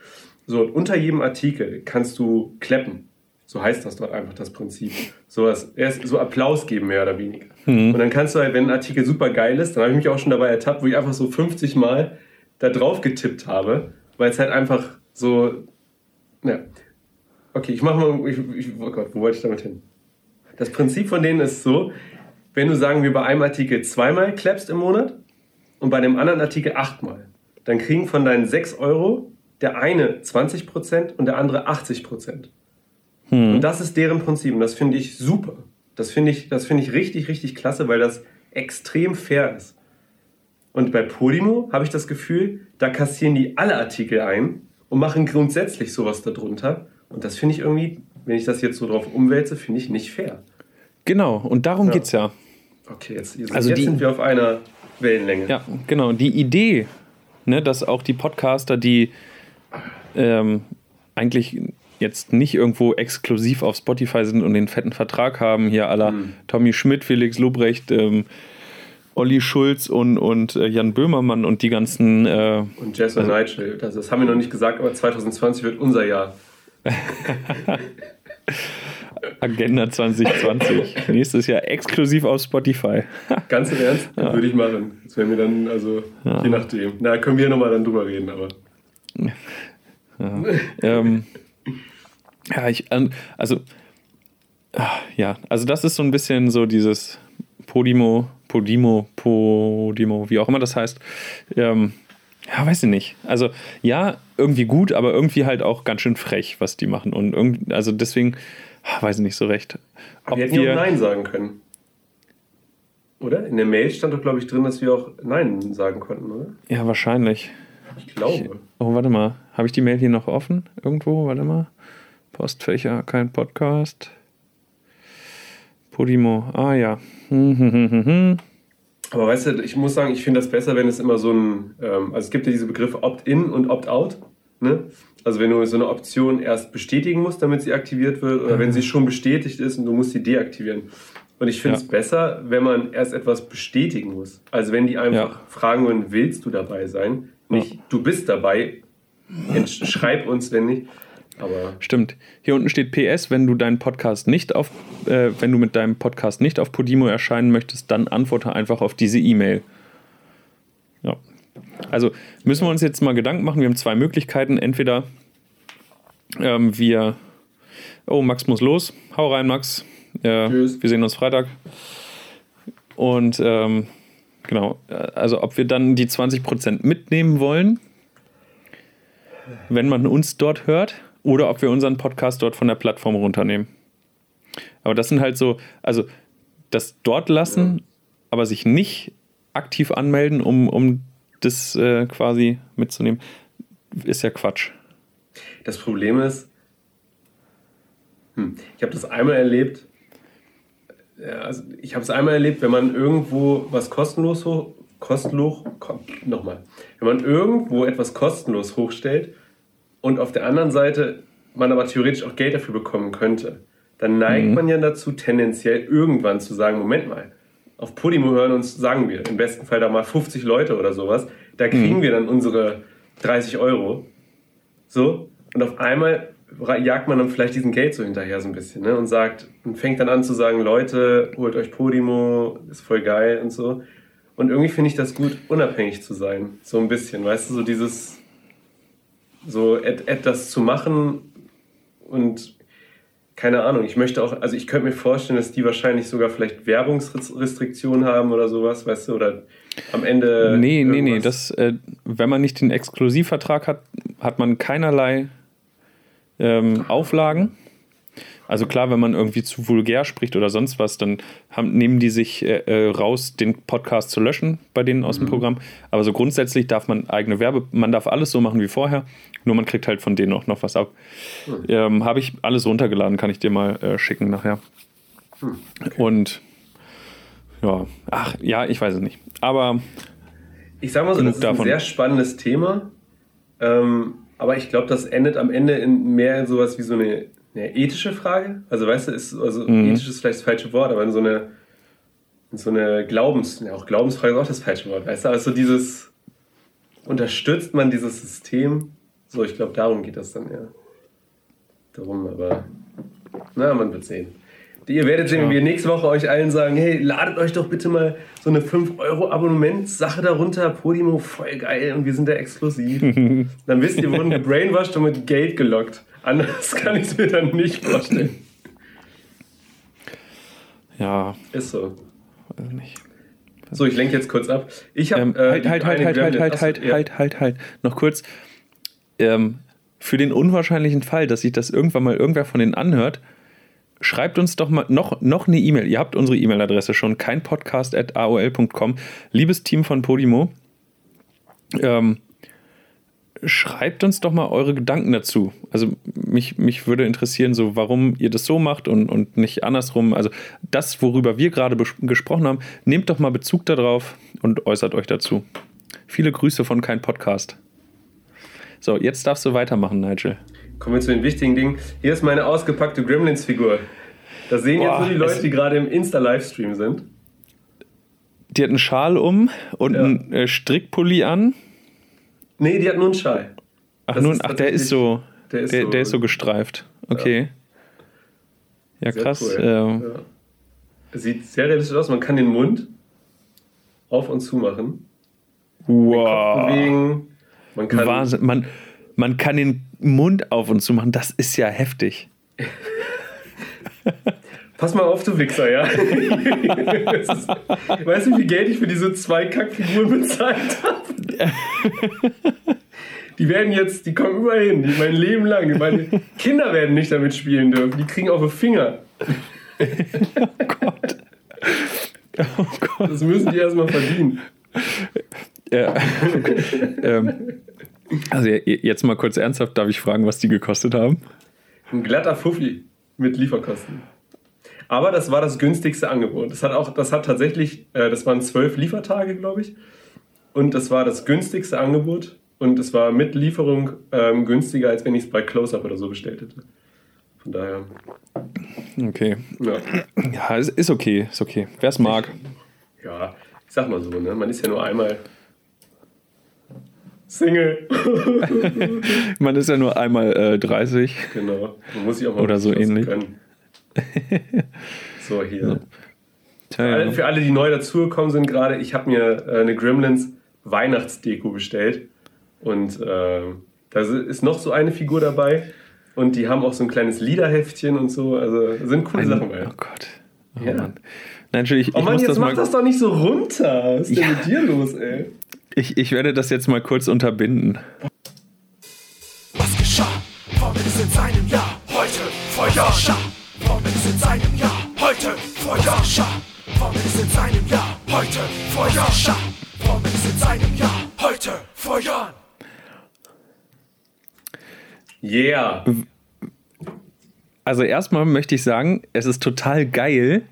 So, und unter jedem Artikel kannst du kleppen. So heißt das dort einfach das Prinzip. So, was, erst so Applaus geben, mehr oder weniger. Und dann kannst du halt, wenn ein Artikel super geil ist, dann habe ich mich auch schon dabei ertappt, wo ich einfach so 50 Mal da drauf getippt habe, weil es halt einfach so. Ja. Okay, ich mache mal. Ich, ich, oh Gott, wo wollte ich damit hin? Das Prinzip von denen ist so, wenn du sagen wir bei einem Artikel zweimal klappst im Monat und bei dem anderen Artikel achtmal, dann kriegen von deinen 6 Euro der eine 20% und der andere 80%. Und das ist deren Prinzip und das finde ich super. Das finde ich, das finde ich richtig, richtig klasse, weil das extrem fair ist. Und bei Podimo habe ich das Gefühl, da kassieren die alle Artikel ein und machen grundsätzlich sowas darunter. Und das finde ich irgendwie, wenn ich das jetzt so drauf umwälze, finde ich nicht fair. Genau, und darum Ja. geht's ja. Okay, jetzt, jetzt Also die- sind wir auf einer Wellenlänge. Ja, genau. Die Idee, ne, dass auch die Podcaster, die ähm, eigentlich jetzt nicht irgendwo exklusiv auf Spotify sind und den fetten Vertrag haben, hier aller Tommy Schmidt, Felix Lobrecht, ähm, Olli Schulz und, und äh, Jan Böhmermann und die ganzen äh, Und Jess und Nigel, das, das haben wir noch nicht gesagt, aber 2020 wird unser Jahr. Agenda 2020. Nächstes Jahr exklusiv auf Spotify. Ganz im Ernst? Würde ich machen. Das wäre mir dann, also je nachdem. Na, können wir nochmal dann drüber reden, aber. ähm, ja, ich, an- also, ah, ja, also das ist so ein bisschen so dieses Podimo, Podimo, Podimo, wie auch immer das heißt. Ähm, ja, weiß ich nicht. Also, ja, irgendwie gut, aber irgendwie halt auch ganz schön frech, was die machen. Und irgendwie, also deswegen, ah, weiß ich nicht so recht. Ob wir hätten ja auch Nein sagen können. Oder? In der Mail stand doch, glaube ich, drin, dass wir auch Nein sagen konnten, oder? ja, wahrscheinlich. Ich glaube. Oh, warte mal. Habe ich die Mail hier noch offen? Irgendwo? Warte mal. Postfächer, kein Podcast. Podimo. Ah ja. Hm, hm, hm. Aber weißt du, ich muss sagen, ich finde das besser, wenn es immer so ein. Ähm, also es gibt ja diese Begriffe Opt-in und Opt-out. Ne? Also wenn du so eine Option erst bestätigen musst, damit sie aktiviert wird, oder wenn sie schon bestätigt ist und du musst sie deaktivieren. Und ich finde es Ja. besser, wenn man erst etwas bestätigen muss. Also wenn die einfach Ja. fragen würden, willst du dabei sein? Nicht, du bist dabei. Schreib uns, wenn nicht. Aber Stimmt. Hier unten steht PS, wenn du deinen Podcast nicht auf, äh, wenn du mit deinem Podcast nicht auf Podimo erscheinen möchtest, dann antworte einfach auf diese E-Mail. Ja. Also müssen wir uns jetzt mal Gedanken machen. Wir haben zwei Möglichkeiten. Entweder ähm, wir. Oh, Max muss los. Hau rein, Max. Äh, Tschüss. wir sehen uns Freitag. Und ähm, genau, also ob wir dann die 20% mitnehmen wollen, wenn man uns dort hört, oder ob wir unseren Podcast dort von der Plattform runternehmen. Aber das sind halt so, also das dort lassen, aber sich nicht aktiv anmelden, um, um das äh, quasi mitzunehmen, ist ja Quatsch. Das Problem ist, hm, ich habe das einmal erlebt, ja, also ich habe es einmal erlebt, wenn man irgendwo was kostenlos hoch, kostenlos, ko, nochmal, wenn man irgendwo etwas kostenlos hochstellt und auf der anderen Seite man aber theoretisch auch Geld dafür bekommen könnte, dann neigt man ja dazu, tendenziell irgendwann zu sagen, Moment mal, auf Podimo hören uns, sagen wir, im besten Fall da mal 50 Leute oder sowas, da kriegen wir dann unsere 30 Euro. So, und auf einmal jagt man dann vielleicht diesen Geld so hinterher so ein bisschen ne? und sagt und fängt dann an zu sagen, Leute, holt euch Podimo, ist voll geil und so. Und irgendwie finde ich das gut, unabhängig zu sein. So ein bisschen, weißt du, so dieses, so etwas zu machen und keine Ahnung, ich möchte auch, also ich könnte mir vorstellen, dass die wahrscheinlich sogar vielleicht Werbungsrestriktionen haben oder sowas, weißt du, oder am Ende. Nee, irgendwas. nee, nee, das, äh, wenn man nicht den Exklusivvertrag hat, hat man keinerlei ähm, Auflagen. Also klar, wenn man irgendwie zu vulgär spricht oder sonst was, dann haben, nehmen die sich äh, äh raus, den Podcast zu löschen bei denen aus mhm. dem Programm. Aber so grundsätzlich darf man eigene Werbe, man darf alles so machen wie vorher, nur man kriegt halt von denen auch noch was ab. Mhm. Ähm, Habe ich alles runtergeladen, kann ich dir mal äh, schicken nachher. Mhm. Okay. Und ja, ach ja, ich weiß es nicht. Aber ich sag mal so, das ist davon. ein sehr spannendes Thema. Ähm, aber ich glaube, das endet am Ende in mehr sowas wie so eine, eine ethische Frage. Also weißt du, ist, also mhm. ethisch ist vielleicht das falsche Wort, aber in so eine, in so eine Glaubens, ja auch Glaubensfrage ist auch das falsche Wort, weißt du, aber so dieses, unterstützt man dieses System? So, ich glaube, darum geht das dann ja. Darum, aber, na, man wird sehen. Ihr werdet sehen, wenn wir nächste Woche euch allen sagen, hey, ladet euch doch bitte mal so eine 5-Euro-Abonnements-Sache darunter, Podimo, voll geil und wir sind da exklusiv. dann wisst ihr, wurden gebrainwashed und mit Geld gelockt. Anders kann ich es mir dann nicht vorstellen. Ja. Ist so. Also nicht. So, ich lenke jetzt kurz ab. Ich habe. Ähm, halt, äh, halt, halt, halt, halt, halt, halt, ja. halt, halt, halt. Noch kurz. Ähm, für den unwahrscheinlichen Fall, dass sich das irgendwann mal irgendwer von denen anhört, schreibt uns doch mal noch, noch eine E-Mail. Ihr habt unsere E-Mail-Adresse schon, keinpodcast.aol.com. Liebes Team von Podimo, ähm, schreibt uns doch mal eure Gedanken dazu. Also mich, mich würde interessieren, so warum ihr das so macht und, und nicht andersrum. Also das, worüber wir gerade gesprochen haben, nehmt doch mal Bezug darauf und äußert euch dazu. Viele Grüße von Kein Podcast. So, jetzt darfst du weitermachen, Nigel. Kommen wir zu den wichtigen Dingen. Hier ist meine ausgepackte Gremlins-Figur. Das sehen Boah, jetzt nur die Leute, die gerade im Insta-Livestream sind. Die hat einen Schal um und ja. einen äh, Strickpulli an. Nee, die hat nur einen Schal. Ach, nun, ach der ist so. Der ist, der, so, der ist so gestreift. Okay. Ja, ja krass. Cool. Ähm. Ja. Sieht sehr realistisch aus. Man kann den Mund auf und zu machen. Wow. Den Kopf bewegen. Man kann, Wahnsinn. Man, man kann den Mund auf und zu machen. Das ist ja heftig. Pass mal auf, du Wichser, ja. ist, weißt du, wie viel Geld ich für diese zwei Kackfiguren bezahlt habe? Die werden jetzt, die kommen überall hin, die mein Leben lang. Meine Kinder werden nicht damit spielen dürfen. Die kriegen auf den Finger. oh Gott. Oh Gott. Das müssen die erstmal verdienen. Ja. ähm, also jetzt mal kurz ernsthaft, darf ich fragen, was die gekostet haben? Ein glatter Fuffi mit Lieferkosten. Aber das war das günstigste Angebot. Das hat auch, das hat tatsächlich, äh, das waren zwölf Liefertage, glaube ich. Und das war das günstigste Angebot. Und es war mit Lieferung ähm, günstiger, als wenn ich es bei Close-Up oder so bestellt hätte. Von daher. Okay. Ja, ja ist, okay, ist okay. Wer es mag. Ja, ich sag mal so, ne? Man ist ja nur einmal Single. Man ist ja nur einmal äh, 30. Genau. Man muss sich auch mal Oder so ähnlich. so, hier. Für, alle, für alle, die neu dazugekommen sind gerade, ich habe mir äh, eine Gremlins Weihnachtsdeko bestellt. Und äh, da ist noch so eine Figur dabei. Und die haben auch so ein kleines Liederheftchen und so. Also sind coole ein, Sachen bei. Oh Gott. Oh ja. Mann. Nein, natürlich, oh Mann, jetzt mach das doch nicht so runter. Was ist ja. denn mit dir los, ey? Ich, ich werde das jetzt mal kurz unterbinden. Heute vor Jahren. Formel ist in seinem Jahr. Heute vor Jahren. Yeah. Also erstmal möchte ich sagen, es ist total geil,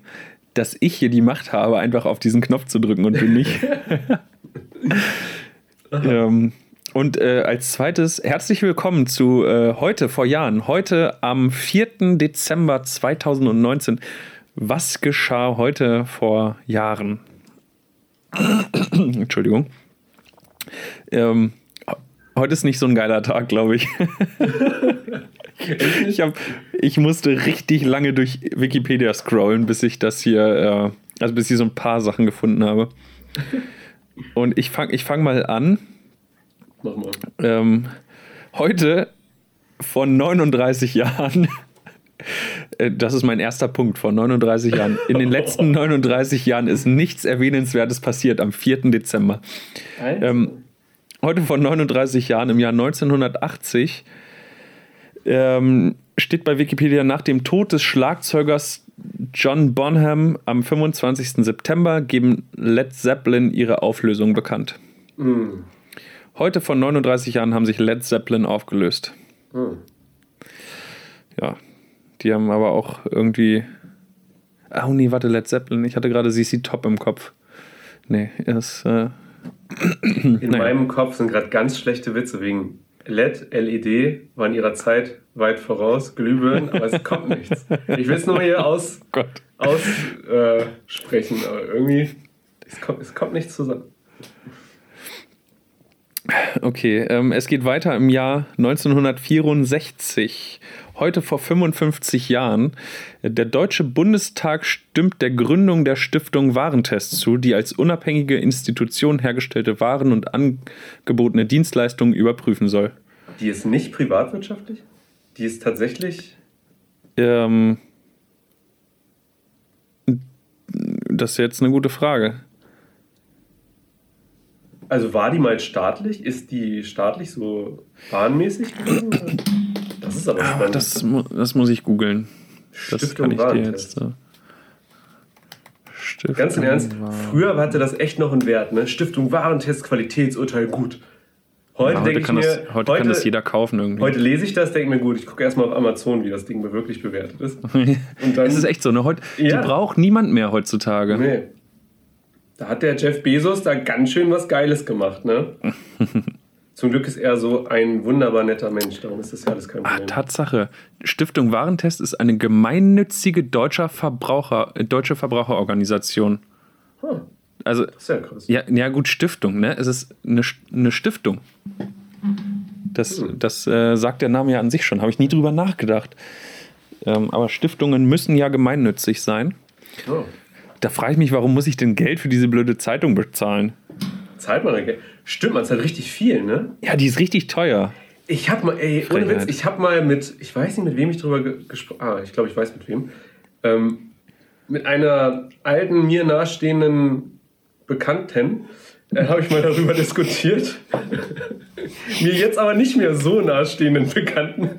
dass ich hier die Macht habe, einfach auf diesen Knopf zu drücken und du nicht. ähm, und äh, als zweites, herzlich willkommen zu äh, heute vor Jahren. Heute am 4. Dezember 2019. Was geschah heute vor Jahren? Entschuldigung. Ähm, heute ist nicht so ein geiler Tag, glaube ich. ich, hab, ich musste richtig lange durch Wikipedia scrollen, bis ich das hier, äh, also bis ich so ein paar Sachen gefunden habe. Und ich fange ich fang mal an. Mach mal. Ähm, heute vor 39 Jahren, das ist mein erster Punkt, vor 39 Jahren. In den letzten 39 Jahren ist nichts Erwähnenswertes passiert am 4. Dezember. Ähm, heute vor 39 Jahren, im Jahr 1980, ähm, steht bei Wikipedia nach dem Tod des Schlagzeugers John Bonham am 25. September geben Led Zeppelin ihre Auflösung bekannt. Hm. Heute vor 39 Jahren haben sich Led Zeppelin aufgelöst. Hm. Ja, die haben aber auch irgendwie. Oh nee, warte, Led Zeppelin. Ich hatte gerade CC Top im Kopf. Nee, ist. Äh, In Naja. meinem Kopf sind gerade ganz schlechte Witze wegen LED, LED waren ihrer Zeit weit voraus, Glühbirnen, aber es kommt nichts. Ich will es nur mal hier aus, Gott. aussprechen, äh, aber irgendwie, es kommt, es kommt nichts zusammen. Okay, ähm, es geht weiter im Jahr 1964. Heute vor 55 Jahren. Der Deutsche Bundestag stimmt der Gründung der Stiftung Warentest zu, die als unabhängige Institution hergestellte Waren und angebotene Dienstleistungen überprüfen soll. Die ist nicht privatwirtschaftlich? Die ist tatsächlich. Ähm, das ist jetzt eine gute Frage. Also war die mal staatlich? Ist die staatlich so bahnmäßig? ist aber Aber spannend. das, das muss ich googeln. Das Stiftung kann ich dir jetzt. Äh, Stiftung Ganz im Ernst, War- früher hatte das echt noch einen Wert, ne? Stiftung Warentest, Qualitätsurteil gut. Heute Ja, denke heute ich kann, mir, das, heute kann das jeder kaufen irgendwie. heute lese ich das, denke mir gut, ich gucke erstmal auf Amazon, wie das Ding wirklich bewertet ist. Und dann, Es ist echt so, ne? Heut, Ja. Die braucht niemand mehr heutzutage. Nee. Da hat der Jeff Bezos da ganz schön was Geiles gemacht, ne? Zum Glück ist er so ein wunderbar netter Mensch, darum ist das ja alles kein Ah, Problem. Tatsache. Stiftung Warentest ist eine gemeinnützige deutscher Verbraucher, äh, deutsche Verbraucherorganisation. Hm, Also, das ist ja krass. ja, ja gut, Stiftung, ne? Es ist eine, eine Stiftung. Das, Hm. das äh, sagt der Name ja an sich schon, habe ich nie drüber nachgedacht. Ähm, aber Stiftungen müssen ja gemeinnützig sein. Oh. Da frage ich mich, warum muss ich denn Geld für diese blöde Zeitung bezahlen? Zahlt man da Geld? Stimmt, man zahlt richtig viel, ne? Ja, die ist richtig teuer. Ich hab mal, ey, ohne. Witz, ich hab mal mit, ich weiß nicht, mit wem ich drüber ge- gesprochen Ah, ich glaube, ich weiß mit wem. Ähm, mit einer alten, mir nahestehenden Bekannten äh, habe ich mal darüber diskutiert. mir jetzt aber nicht mehr so nahestehenden Bekannten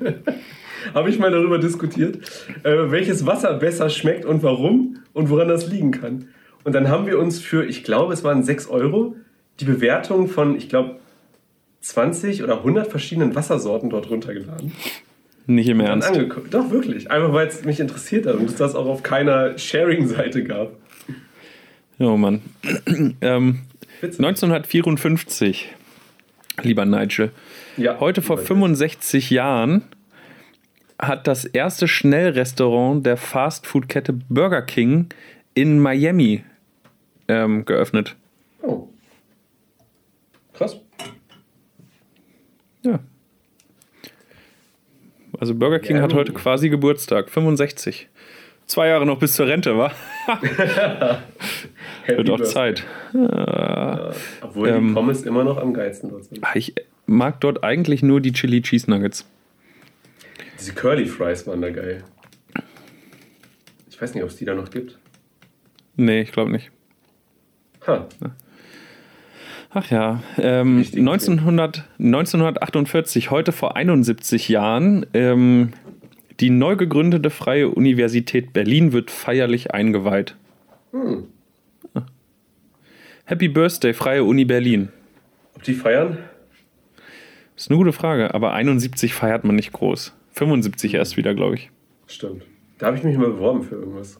habe ich mal darüber diskutiert, äh, welches Wasser besser schmeckt und warum und woran das liegen kann. Und dann haben wir uns für, ich glaube, es waren 6 Euro, die Bewertung von, ich glaube, 20 oder 100 verschiedenen Wassersorten dort runtergeladen. Nicht im Ernst. angeguckt. Doch, wirklich. Einfach weil es mich interessiert hat und es das auch auf keiner Sharing-Seite gab. Oh Mann. ähm, Witzig. 1954, lieber Nigel. Ja, Heute vor 65 Jahren hat das erste Schnellrestaurant der Fastfood-Kette Burger King in Miami ähm, geöffnet. Oh. Krass. Ja. Also Burger King Ja, hat heute quasi Geburtstag, 65. Zwei Jahre noch bis zur Rente, wa? Wird auch. Zeit. Obwohl Ähm, die Pommes immer noch am geilsten dort sind. Ich mag dort eigentlich nur die Chili Cheese Nuggets. Diese Curly Fries waren da geil. Ich weiß nicht, ob es die da noch gibt. Nee, ich glaube nicht. Ha. Ach ja, ähm, Richtig 1900, 1948, heute vor 71 Jahren, ähm, die neu gegründete Freie Universität Berlin wird feierlich eingeweiht. Hm. Happy Birthday, Freie Uni Berlin. Ob die feiern? Ist eine gute Frage, aber 71 feiert man nicht groß. 75 erst wieder, glaube ich. Stimmt. Da habe ich mich mal beworben für irgendwas.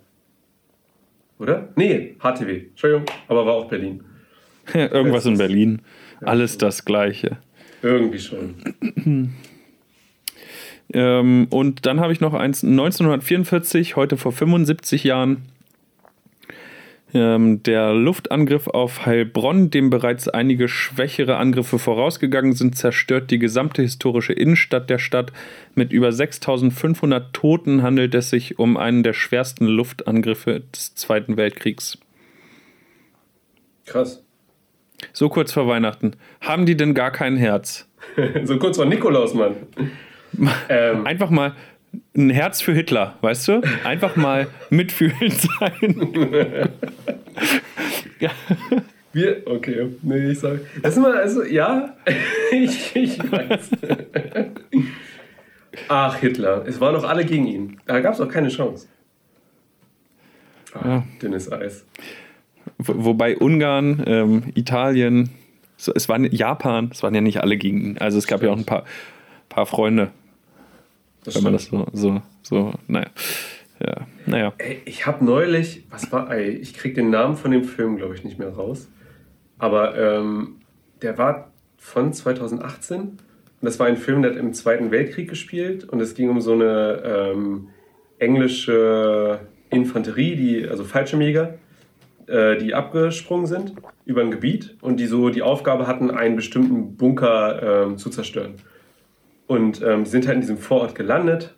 Oder? Nee, HTW. Entschuldigung, aber war auch Berlin. Irgendwas in Berlin. Alles das Gleiche. Irgendwie schon. Ähm, und dann habe ich noch eins, 1944, heute vor 75 Jahren, Ähm, der Luftangriff auf Heilbronn, dem bereits einige schwächere Angriffe vorausgegangen sind, zerstört die gesamte historische Innenstadt der Stadt. Mit über 6500 Toten handelt es sich um einen der schwersten Luftangriffe des Zweiten Weltkriegs. Krass. So kurz vor Weihnachten. Haben die denn gar kein Herz? so kurz vor Nikolaus, Mann. Ähm. Einfach mal ein Herz für Hitler, weißt du? Einfach mal mitfühlend sein. ja. Wir, okay, nee, ich sag. Das ist mal, also, ja, ich, ich weiß. Ach, Hitler. Es waren doch alle gegen ihn. Da gab es auch keine Chance. Ach, ja. Dünnes Eis. Wobei Ungarn, ähm, Italien, es waren Japan, es waren ja nicht alle gegen ihn. Also es gab ja auch ein paar, paar Freunde. Das wenn man das so, so, so, naja. Ja, naja. Ey, ich habe neulich, was war, ey, ich krieg den Namen von dem Film, glaube ich, nicht mehr raus. Aber ähm, der war von 2018 und das war ein Film, der hat im Zweiten Weltkrieg gespielt und es ging um so eine ähm, englische Infanterie, die, also Fallschirmjäger, äh, die abgesprungen sind über ein Gebiet und die so die Aufgabe hatten, einen bestimmten Bunker äh, zu zerstören. Und ähm, die sind halt in diesem Vorort gelandet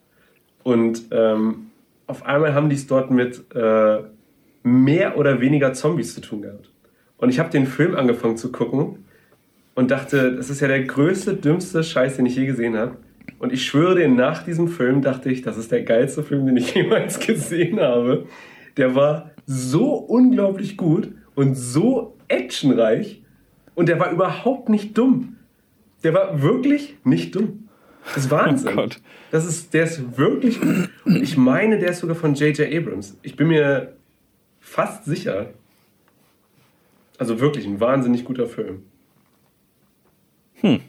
und ähm, auf einmal haben die es dort mit äh, mehr oder weniger Zombies zu tun gehabt. Und ich habe den Film angefangen zu gucken und dachte, das ist ja der größte, dümmste Scheiß, den ich je gesehen habe. Und ich schwöre dir, nach diesem Film dachte ich, das ist der geilste Film, den ich jemals gesehen habe. Der war so unglaublich gut und so actionreich und der war überhaupt nicht dumm. Der war wirklich nicht dumm. Das ist Wahnsinn. Oh das ist, der ist wirklich gut. Und ich meine, der ist sogar von J.J. Abrams. Ich bin mir fast sicher. Also wirklich ein wahnsinnig guter Film. Hm.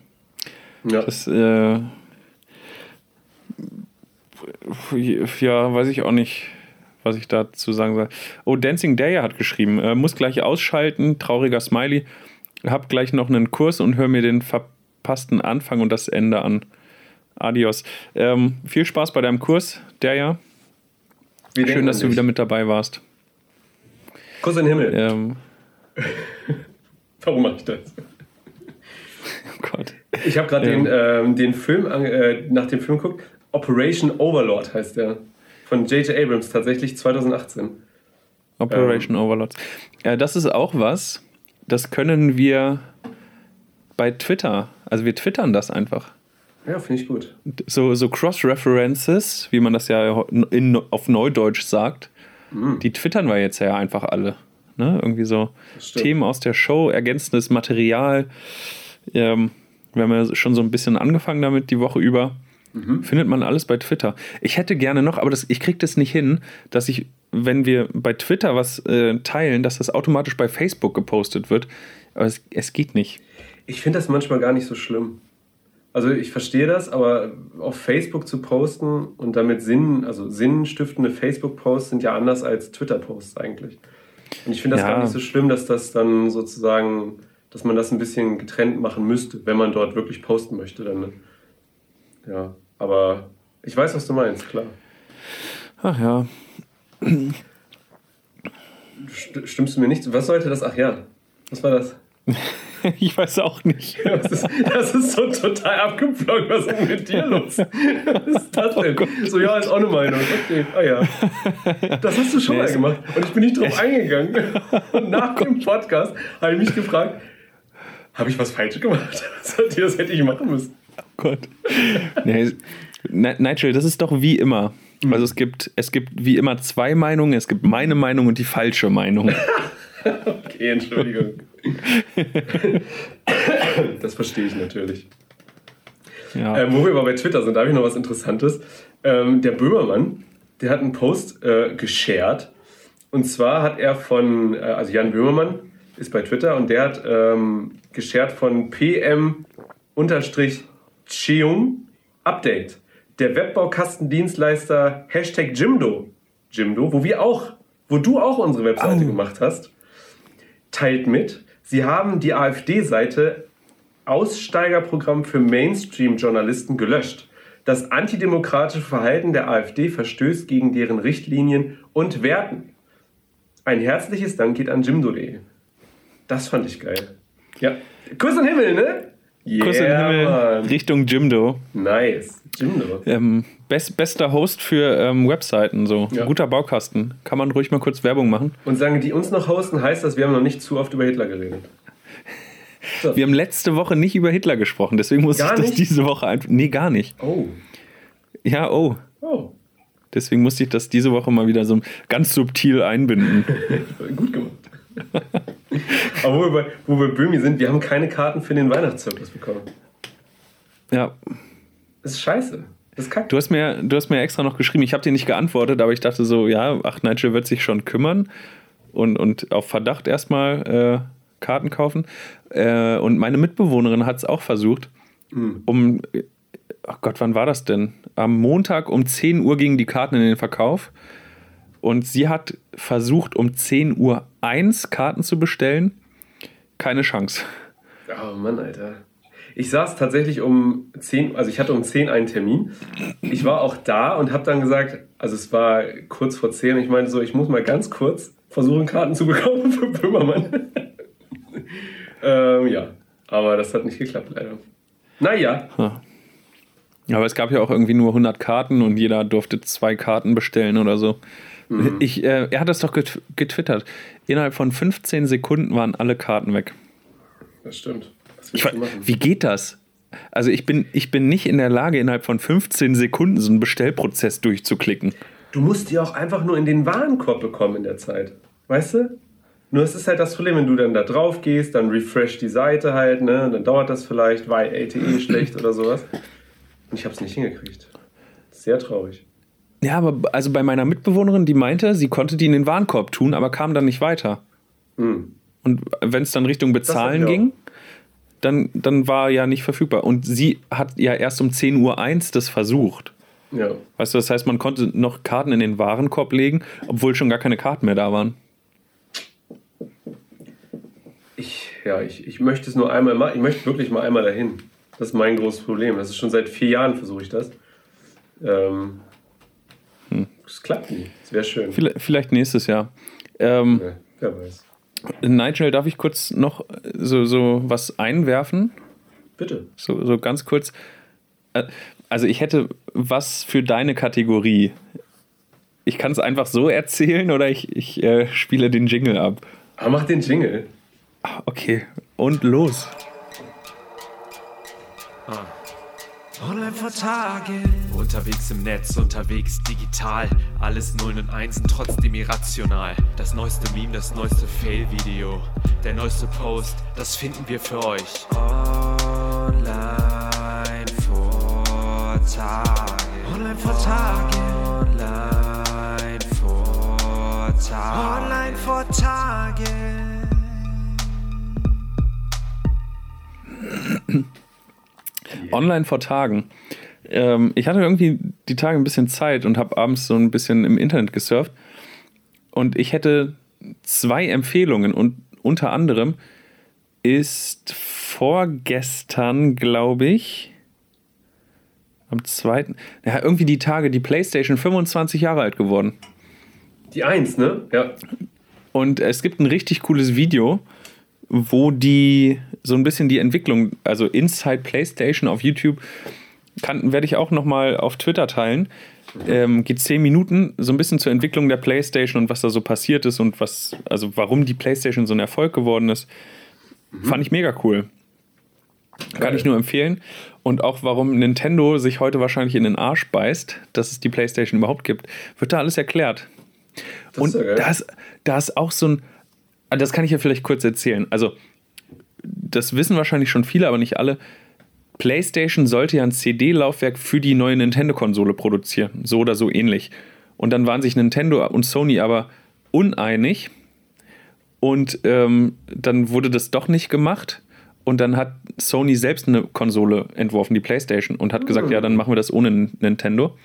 Ja. Das, äh, ja, weiß ich auch nicht was ich dazu sagen soll. Oh, Dancing Day hat geschrieben, äh, muss gleich ausschalten, trauriger Smiley. Hab gleich noch einen Kurs und hör mir den verpassten Anfang und das Ende an. Adios. Ähm, viel Spaß bei deinem Kurs, ja. Wir Schön, dass du wieder mit dabei warst. Kuss in den Himmel. Ähm. Warum mache ich das? Oh Gott. Ich habe gerade ähm. den, ähm, den Film, äh, nach dem Film geguckt. Operation Overlord heißt der. Von J.J. Abrams tatsächlich 2018. Operation ähm. Overlords. Ja, das ist auch was, das können wir bei Twitter, also wir twittern das einfach. Ja, finde ich gut. So, so Cross-References, wie man das ja in, auf Neudeutsch sagt, mhm. die twittern wir jetzt ja einfach alle. Ne? Irgendwie so Themen aus der Show, ergänzendes Material. Ähm, wir haben ja schon so ein bisschen angefangen damit die Woche über. Mhm. Findet man alles bei Twitter. Ich hätte gerne noch, aber das, ich kriege das nicht hin, dass ich, wenn wir bei Twitter was äh, teilen, dass das automatisch bei Facebook gepostet wird. Aber es, es geht nicht. Ich finde das manchmal gar nicht so schlimm. Also ich verstehe das, aber auf Facebook zu posten und damit Sinn, also sinnstiftende Facebook-Posts sind ja anders als Twitter-Posts eigentlich. Und ich finde das ja. gar nicht so schlimm, dass das dann sozusagen, dass man das ein bisschen getrennt machen müsste, wenn man dort wirklich posten möchte. Dann, ne? ja. Aber ich weiß, was du meinst, klar. Ach ja. Stimmst du mir nicht? Was sollte das? Ach ja. Was war das? ich weiß auch nicht. Das ist, das ist so total abgeflogen. Was ist mit dir los? Was ist das denn? Oh so, ja, ist auch eine Meinung. Okay, ah ja. Das hast du schon nee, mal gemacht. Und ich bin nicht drauf eingegangen. Und nach dem Podcast habe ich mich gefragt, habe ich was falsch gemacht? Das hätte ich machen müssen. Gott. Nee, Nigel, das ist doch wie immer. Mhm. Also es gibt, es gibt wie immer zwei Meinungen. Es gibt meine Meinung und die falsche Meinung. okay, Entschuldigung. das verstehe ich natürlich. Ja. Ähm, wo wir aber bei Twitter sind, da habe ich noch was Interessantes. Ähm, der Böhmermann, der hat einen Post äh, geshared. Und zwar hat er von, äh, also Jan Böhmermann ist bei Twitter und der hat ähm, geshared von PM Cheum Update. Der Webbaukastendienstleister Hashtag Jimdo, Jimdo, wo wir auch, wo du auch unsere Webseite oh. gemacht hast, teilt mit, sie haben die AfD-Seite Aussteigerprogramm für Mainstream-Journalisten gelöscht. Das antidemokratische Verhalten der AfD verstößt gegen deren Richtlinien und Werten. Ein herzliches Dank geht an Jimdo.de. Das fand ich geil. Ja. Kuss den Himmel, ne? Yeah, Kuss in den Himmel Mann. Richtung Jimdo. Nice. Jimdo. Ähm, best, bester Host für ähm, Webseiten, so. Ja. Guter Baukasten. Kann man ruhig mal kurz Werbung machen. Und sagen, die uns noch hosten, heißt das, wir haben noch nicht zu oft über Hitler geredet. So. Wir haben letzte Woche nicht über Hitler gesprochen, deswegen muss ich das nicht? diese Woche einfach. Nee, gar nicht. Oh. Ja, oh. Oh. Deswegen musste ich das diese Woche mal wieder so ganz subtil einbinden. Gut gemacht. Aber wo wir, bei, wo wir Böhmi sind, wir haben keine Karten für den Weihnachtszirkus bekommen. Ja. Das ist scheiße. Das ist kacke. Du hast mir, du hast mir extra noch geschrieben, ich habe dir nicht geantwortet, aber ich dachte so, ja, ach, Nigel wird sich schon kümmern und, und auf Verdacht erstmal äh, Karten kaufen. Äh, und meine Mitbewohnerin hat es auch versucht, mhm. um, ach Gott, wann war das denn? Am Montag um 10 Uhr gingen die Karten in den Verkauf. Und sie hat versucht, um 10 Uhr 1 Karten zu bestellen. Keine Chance. Oh Mann, Alter. Ich saß tatsächlich um 10, also ich hatte um 10 einen Termin. Ich war auch da und habe dann gesagt, also es war kurz vor 10 und ich meinte so, ich muss mal ganz kurz versuchen, Karten zu bekommen für Böhmermann. ähm, ja, aber das hat nicht geklappt, leider. Naja. Aber es gab ja auch irgendwie nur 100 Karten und jeder durfte zwei Karten bestellen oder so. Mhm. Ich, äh, er hat das doch getwittert. Innerhalb von 15 Sekunden waren alle Karten weg. Das stimmt. Ich, wie geht das? Also ich bin, ich bin nicht in der Lage, innerhalb von 15 Sekunden so einen Bestellprozess durchzuklicken. Du musst die auch einfach nur in den Warenkorb bekommen in der Zeit. Weißt du? Nur es ist halt das Problem, wenn du dann da drauf gehst, dann refresh die Seite halt, ne? Dann dauert das vielleicht, weil LTE schlecht oder sowas. Und ich habe es nicht hingekriegt. Sehr traurig. Ja, aber also bei meiner Mitbewohnerin, die meinte, sie konnte die in den Warenkorb tun, aber kam dann nicht weiter. Mhm. Und wenn es dann Richtung Bezahlen ging, dann, dann war ja nicht verfügbar. Und sie hat ja erst um 10.01 Uhr das versucht. Ja. Weißt du, das heißt, man konnte noch Karten in den Warenkorb legen, obwohl schon gar keine Karten mehr da waren. Ich, ja, ich, ich möchte es nur einmal machen. Ich möchte wirklich mal einmal dahin. Das ist mein großes Problem. Das ist schon seit vier Jahren versuche ich das. Ähm, es klappt nie. Es wäre schön. Vielleicht nächstes Jahr. Ähm, ja, wer weiß. Nigel, darf ich kurz noch so, so was einwerfen? Bitte. So, so ganz kurz. Äh, also ich hätte was für deine Kategorie. Ich kann es einfach so erzählen oder ich, ich äh, spiele den Jingle ab. Ah, mach den Jingle. Ah, okay, und los. Ah. Online vor Tage. Unterwegs im Netz, unterwegs digital. Alles Nullen und Einsen, trotzdem irrational. Das neueste Meme, das neueste Fail-Video. Der neueste Post, das finden wir für euch. Online vor Tage. Online vor Tage. Online vor Tage. Online vor Tage. Online vor Tagen. Ähm, ich hatte irgendwie die Tage ein bisschen Zeit und habe abends so ein bisschen im Internet gesurft. Und ich hätte zwei Empfehlungen und unter anderem ist vorgestern, glaube ich, am zweiten, ja, irgendwie die Tage, die PlayStation 25 Jahre alt geworden. Die 1, ne? Ja. Und es gibt ein richtig cooles Video, wo die so ein bisschen die Entwicklung, also Inside PlayStation auf YouTube, kann, werde ich auch nochmal auf Twitter teilen. Ähm, geht zehn Minuten so ein bisschen zur Entwicklung der PlayStation und was da so passiert ist und was, also warum die PlayStation so ein Erfolg geworden ist. Mhm. Fand ich mega cool. Kann ich nur empfehlen. Und auch warum Nintendo sich heute wahrscheinlich in den Arsch beißt, dass es die PlayStation überhaupt gibt, wird da alles erklärt. Das und ja da, ist, da ist auch so ein, das kann ich ja vielleicht kurz erzählen. Also, das wissen wahrscheinlich schon viele, aber nicht alle. PlayStation sollte ja ein CD-Laufwerk für die neue Nintendo-Konsole produzieren, so oder so ähnlich. Und dann waren sich Nintendo und Sony aber uneinig und ähm, dann wurde das doch nicht gemacht. Und dann hat Sony selbst eine Konsole entworfen, die PlayStation, und hat gesagt, ja, dann machen wir das ohne Nintendo.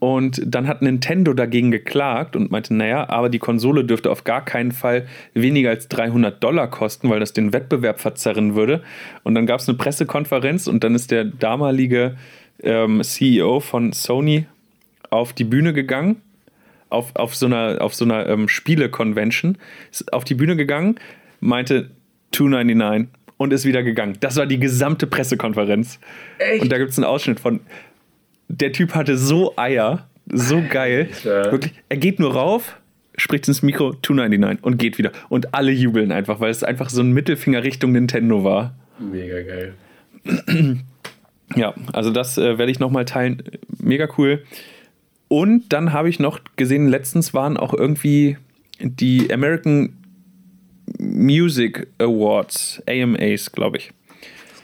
Und dann hat Nintendo dagegen geklagt und meinte, naja, aber die Konsole dürfte auf gar keinen Fall weniger als 300 Dollar kosten, weil das den Wettbewerb verzerren würde. Und dann gab es eine Pressekonferenz und dann ist der damalige ähm, CEO von Sony auf die Bühne gegangen, auf, auf so einer, auf so einer ähm, Spiele-Convention, ist auf die Bühne gegangen, meinte 299 und ist wieder gegangen. Das war die gesamte Pressekonferenz. Echt? Und da gibt es einen Ausschnitt von. Der Typ hatte so Eier, so geil. Wirklich, er geht nur rauf, spricht ins Mikro 299 und geht wieder. Und alle jubeln einfach, weil es einfach so ein Mittelfinger Richtung Nintendo war. Mega geil. Ja, also das äh, werde ich nochmal teilen. Mega cool. Und dann habe ich noch gesehen, letztens waren auch irgendwie die American Music Awards, AMAs, glaube ich.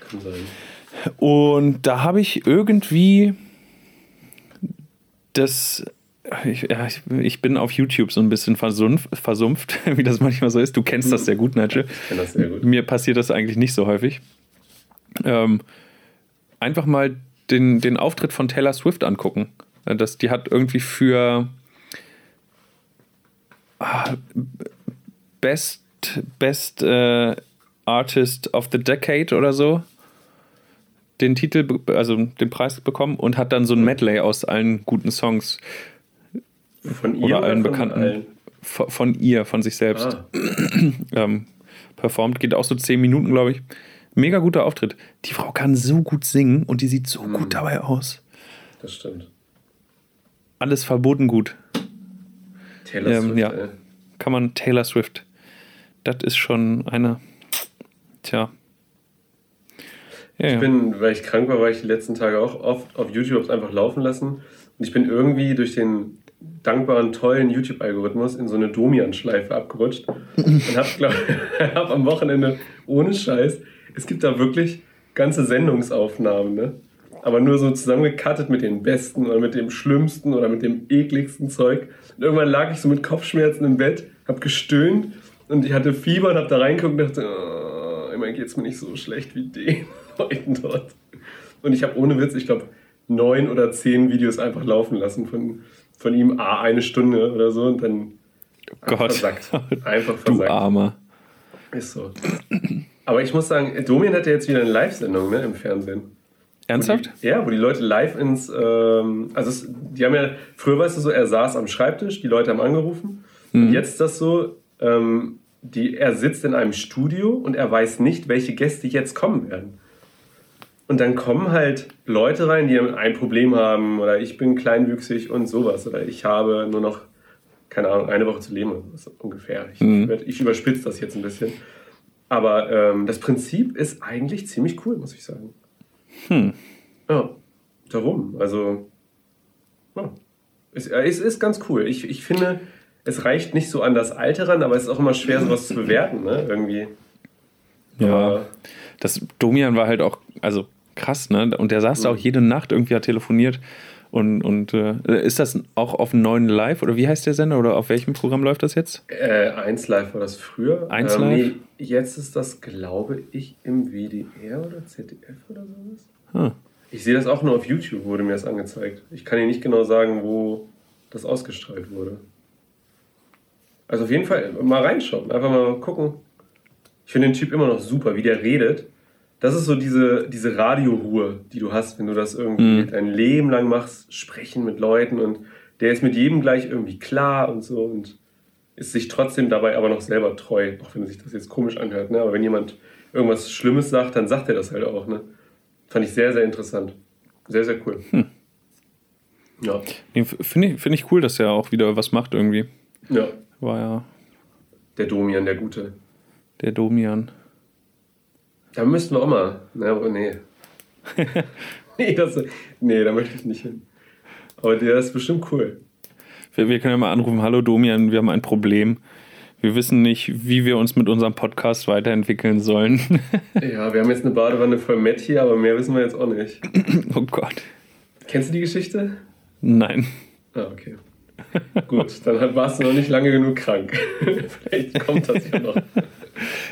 Das kann sein. Und da habe ich irgendwie das. Ich, ja, ich, bin auf YouTube so ein bisschen versumpft, versumpft, wie das manchmal so ist. Du kennst das sehr gut, Nigel. Ich kenne das sehr gut. Mir passiert das eigentlich nicht so häufig. Ähm, einfach mal den, den Auftritt von Taylor Swift angucken. Das, die hat irgendwie für ah, Best, Best äh, Artist of the Decade oder so den Titel, also den Preis bekommen und hat dann so ein Medley aus allen guten Songs Von ihr oder allen von bekannten allen? von, von ihr, von sich selbst Ah, ähm, performt. Geht auch so 10 Minuten, glaube ich. Mega guter Auftritt. Die Frau kann so gut singen und die sieht so gut dabei aus. das stimmt. Alles verboten gut. Taylor Ähm, Swift, ja. ey. Kann man Taylor Swift. Das ist schon eine. Tja. Ja, Ich bin, weil ich krank war, war ich die letzten Tage auch oft auf YouTube hab's einfach laufen lassen. Und ich bin irgendwie durch den dankbaren, tollen YouTube-Algorithmus in so eine Domian-Schleife abgerutscht. und hab, glaub, hab am Wochenende, ohne Scheiß, es gibt da wirklich ganze Sendungsaufnahmen, ne? Aber nur so zusammengekattet mit den besten oder mit dem schlimmsten oder mit dem ekligsten Zeug. Und irgendwann lag ich so mit Kopfschmerzen im Bett, hab gestöhnt und ich hatte Fieber und hab da reingeguckt und dachte, oh, immer geht's mir nicht so schlecht wie den Leuten dort. Und ich habe ohne Witz, ich glaube, neun oder zehn Videos einfach laufen lassen von, von ihm, ah, eine Stunde oder so und dann Gott. versackt. Einfach Du versackt. Armer. Ist so. Aber ich muss sagen, Domian hat ja jetzt wieder eine Live-Sendung ne, im Fernsehen. Ernsthaft? Wo die, ja, wo die Leute live ins. Ähm, also, es, die haben ja. Früher war es so, er saß am Schreibtisch, die Leute haben angerufen. Und jetzt ist das so, ähm, die, er sitzt in einem Studio und er weiß nicht, welche Gäste jetzt kommen werden. Und dann kommen halt Leute rein, die ein Problem haben oder ich bin kleinwüchsig und sowas oder ich habe nur noch, keine Ahnung, eine Woche zu leben sowas ungefähr. Ich, Mhm. ich überspitze das jetzt ein bisschen. Aber ähm, das Prinzip ist eigentlich ziemlich cool, muss ich sagen. Hm. Ja, darum. Also, ja. Es, äh, es ist ganz cool. Ich, ich finde, es reicht nicht so an das Alter ran, aber es ist auch immer schwer, sowas zu bewerten, ne? Irgendwie. Ja. Aber, Das Domian war halt auch, also krass, ne? Und der saß da auch jede Nacht irgendwie hat telefoniert. Und, und äh, ist das auch auf dem neuen Live oder wie heißt der Sender oder auf welchem Programm läuft das jetzt? äh, 1 Live war das früher. 1 Ähm, Live? nee, jetzt ist das, glaube ich, im WDR oder ZDF oder sowas. Hm. Ich sehe das auch nur auf YouTube, wurde mir das angezeigt. Ich kann Ihnen nicht genau sagen, wo das ausgestrahlt wurde. Also auf jeden Fall mal reinschauen, einfach mal gucken. Ich finde den Typ immer noch super, wie der redet. Das ist so diese, diese Radioruhe, die du hast, wenn du das irgendwie Mhm. dein Leben lang machst, sprechen mit Leuten und der ist mit jedem gleich irgendwie klar und so und ist sich trotzdem dabei aber noch selber treu, auch wenn sich das jetzt komisch anhört. Ne? Aber wenn jemand irgendwas Schlimmes sagt, dann sagt er das halt auch. Ne? Fand ich sehr, sehr interessant. Sehr, sehr cool. Ja, Nee, Finde ich, find ich cool, dass er auch wieder was macht irgendwie. ja. War ja Der Domian, der Gute. der Domian. Da müssten wir auch mal. Ne, aber nee. nee, das, nee, da möchte ich nicht hin. Aber der ist bestimmt cool. Wir, wir können ja mal anrufen, hallo Domian, wir haben ein Problem. Wir wissen nicht, wie wir uns mit unserem Podcast weiterentwickeln sollen. Ja, wir haben jetzt eine Badewanne voll Matt hier, aber mehr wissen wir jetzt auch nicht. oh Gott. Kennst du die Geschichte? Nein. Ah, okay. Gut, dann warst du noch nicht lange genug krank. Vielleicht kommt das ja noch.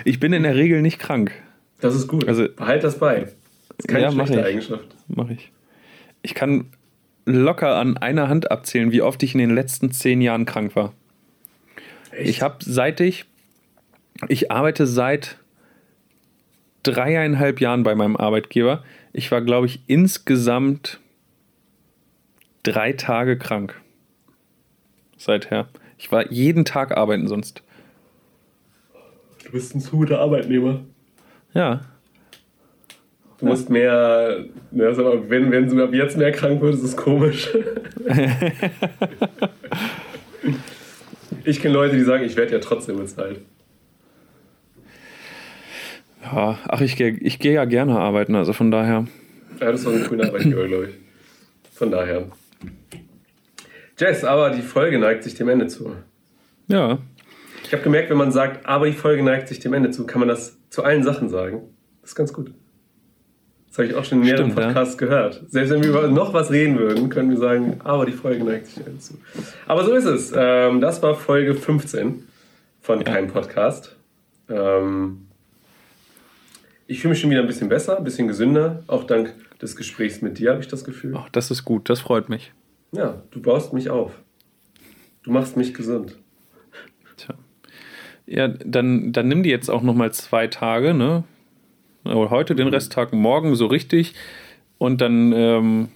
Ich bin in der Regel nicht krank. Das ist gut. Also- Behalt das bei. Das ist keine Ja, mach schlechte ich. Eigenschaft. Mache ich. Ich kann locker an einer Hand abzählen, wie oft ich in den letzten zehn Jahren krank war. Echt? Ich habe seit ich, ich arbeite seit dreieinhalb Jahren bei meinem Arbeitgeber. Ich war, glaube ich, insgesamt drei Tage krank. Seither. Ich war jeden Tag arbeiten sonst. Du bist ein zu guter Arbeitnehmer. Ja. Du musst mehr, ja, sag mal, wenn, wenn du ab jetzt mehr krank wirst, ist es komisch. ich kenne Leute, die sagen, ich werde ja trotzdem bezahlt. Ja, ach, ich gehe ich geh ja gerne arbeiten, also von daher. Ja, das doch ein cooler Arbeitgeber, glaube ich. Von daher. Jess, aber die Folge neigt sich dem Ende zu. Ja. Ich habe gemerkt, wenn man sagt, aber die Folge neigt sich dem Ende zu, kann man das zu allen Sachen sagen. Das ist ganz gut. Das habe ich auch schon in mehreren Stimmt, ja. Podcasts gehört. Selbst wenn wir über noch was reden würden, können wir sagen, aber die Folge neigt sich dem Ende zu. Aber so ist es. Ähm, das war Folge 15 von Kein Podcast. Ähm, ich fühle mich schon wieder ein bisschen besser, ein bisschen gesünder. Auch dank des Gesprächs mit dir habe ich das Gefühl. Ach, das ist gut, das freut mich. Ja, du baust mich auf. Du machst mich gesund. Tja. Ja, dann, dann nimm die jetzt auch nochmal zwei Tage, ne? Aber heute den Resttag, morgen so richtig. Und dann ähm,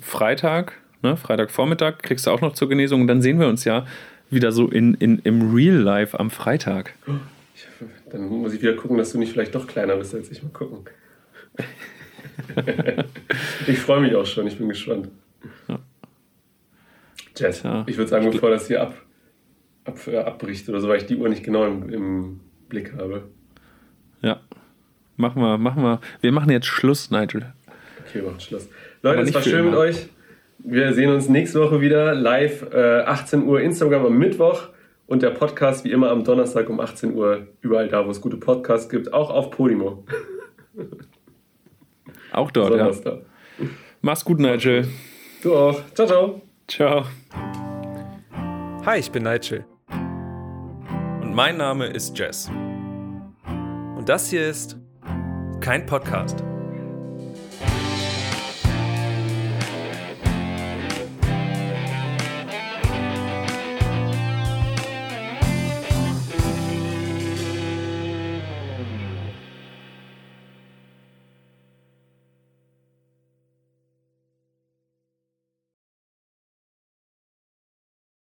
Freitag, ne? Freitagvormittag kriegst du auch noch zur Genesung. Und dann sehen wir uns ja wieder so in, in, im Real Life am Freitag. Dann muss ich wieder gucken, dass du nicht vielleicht doch kleiner bist als ich. Mal gucken. ich freue mich auch schon, ich bin gespannt. Jess, Ja. ich würde sagen, bevor das hier ab, ab, äh, abbricht oder so, weil ich die Uhr nicht genau im, im Blick habe. Ja. Machen wir, machen wir. Wir machen jetzt Schluss, Nigel. Okay, wir machen Schluss. Leute, es war schön mit immer. euch. Wir sehen uns nächste Woche wieder live, äh, 18 Uhr Instagram am Mittwoch und der Podcast wie immer am Donnerstag um 18 Uhr, überall da, wo es gute Podcasts gibt, auch auf Podimo. Auch dort, ja. Mach's gut, Nigel. Du auch. Ciao, ciao. Ciao. Hi, ich bin Nigel. Und mein Name ist Jess. Und das hier ist kein Podcast.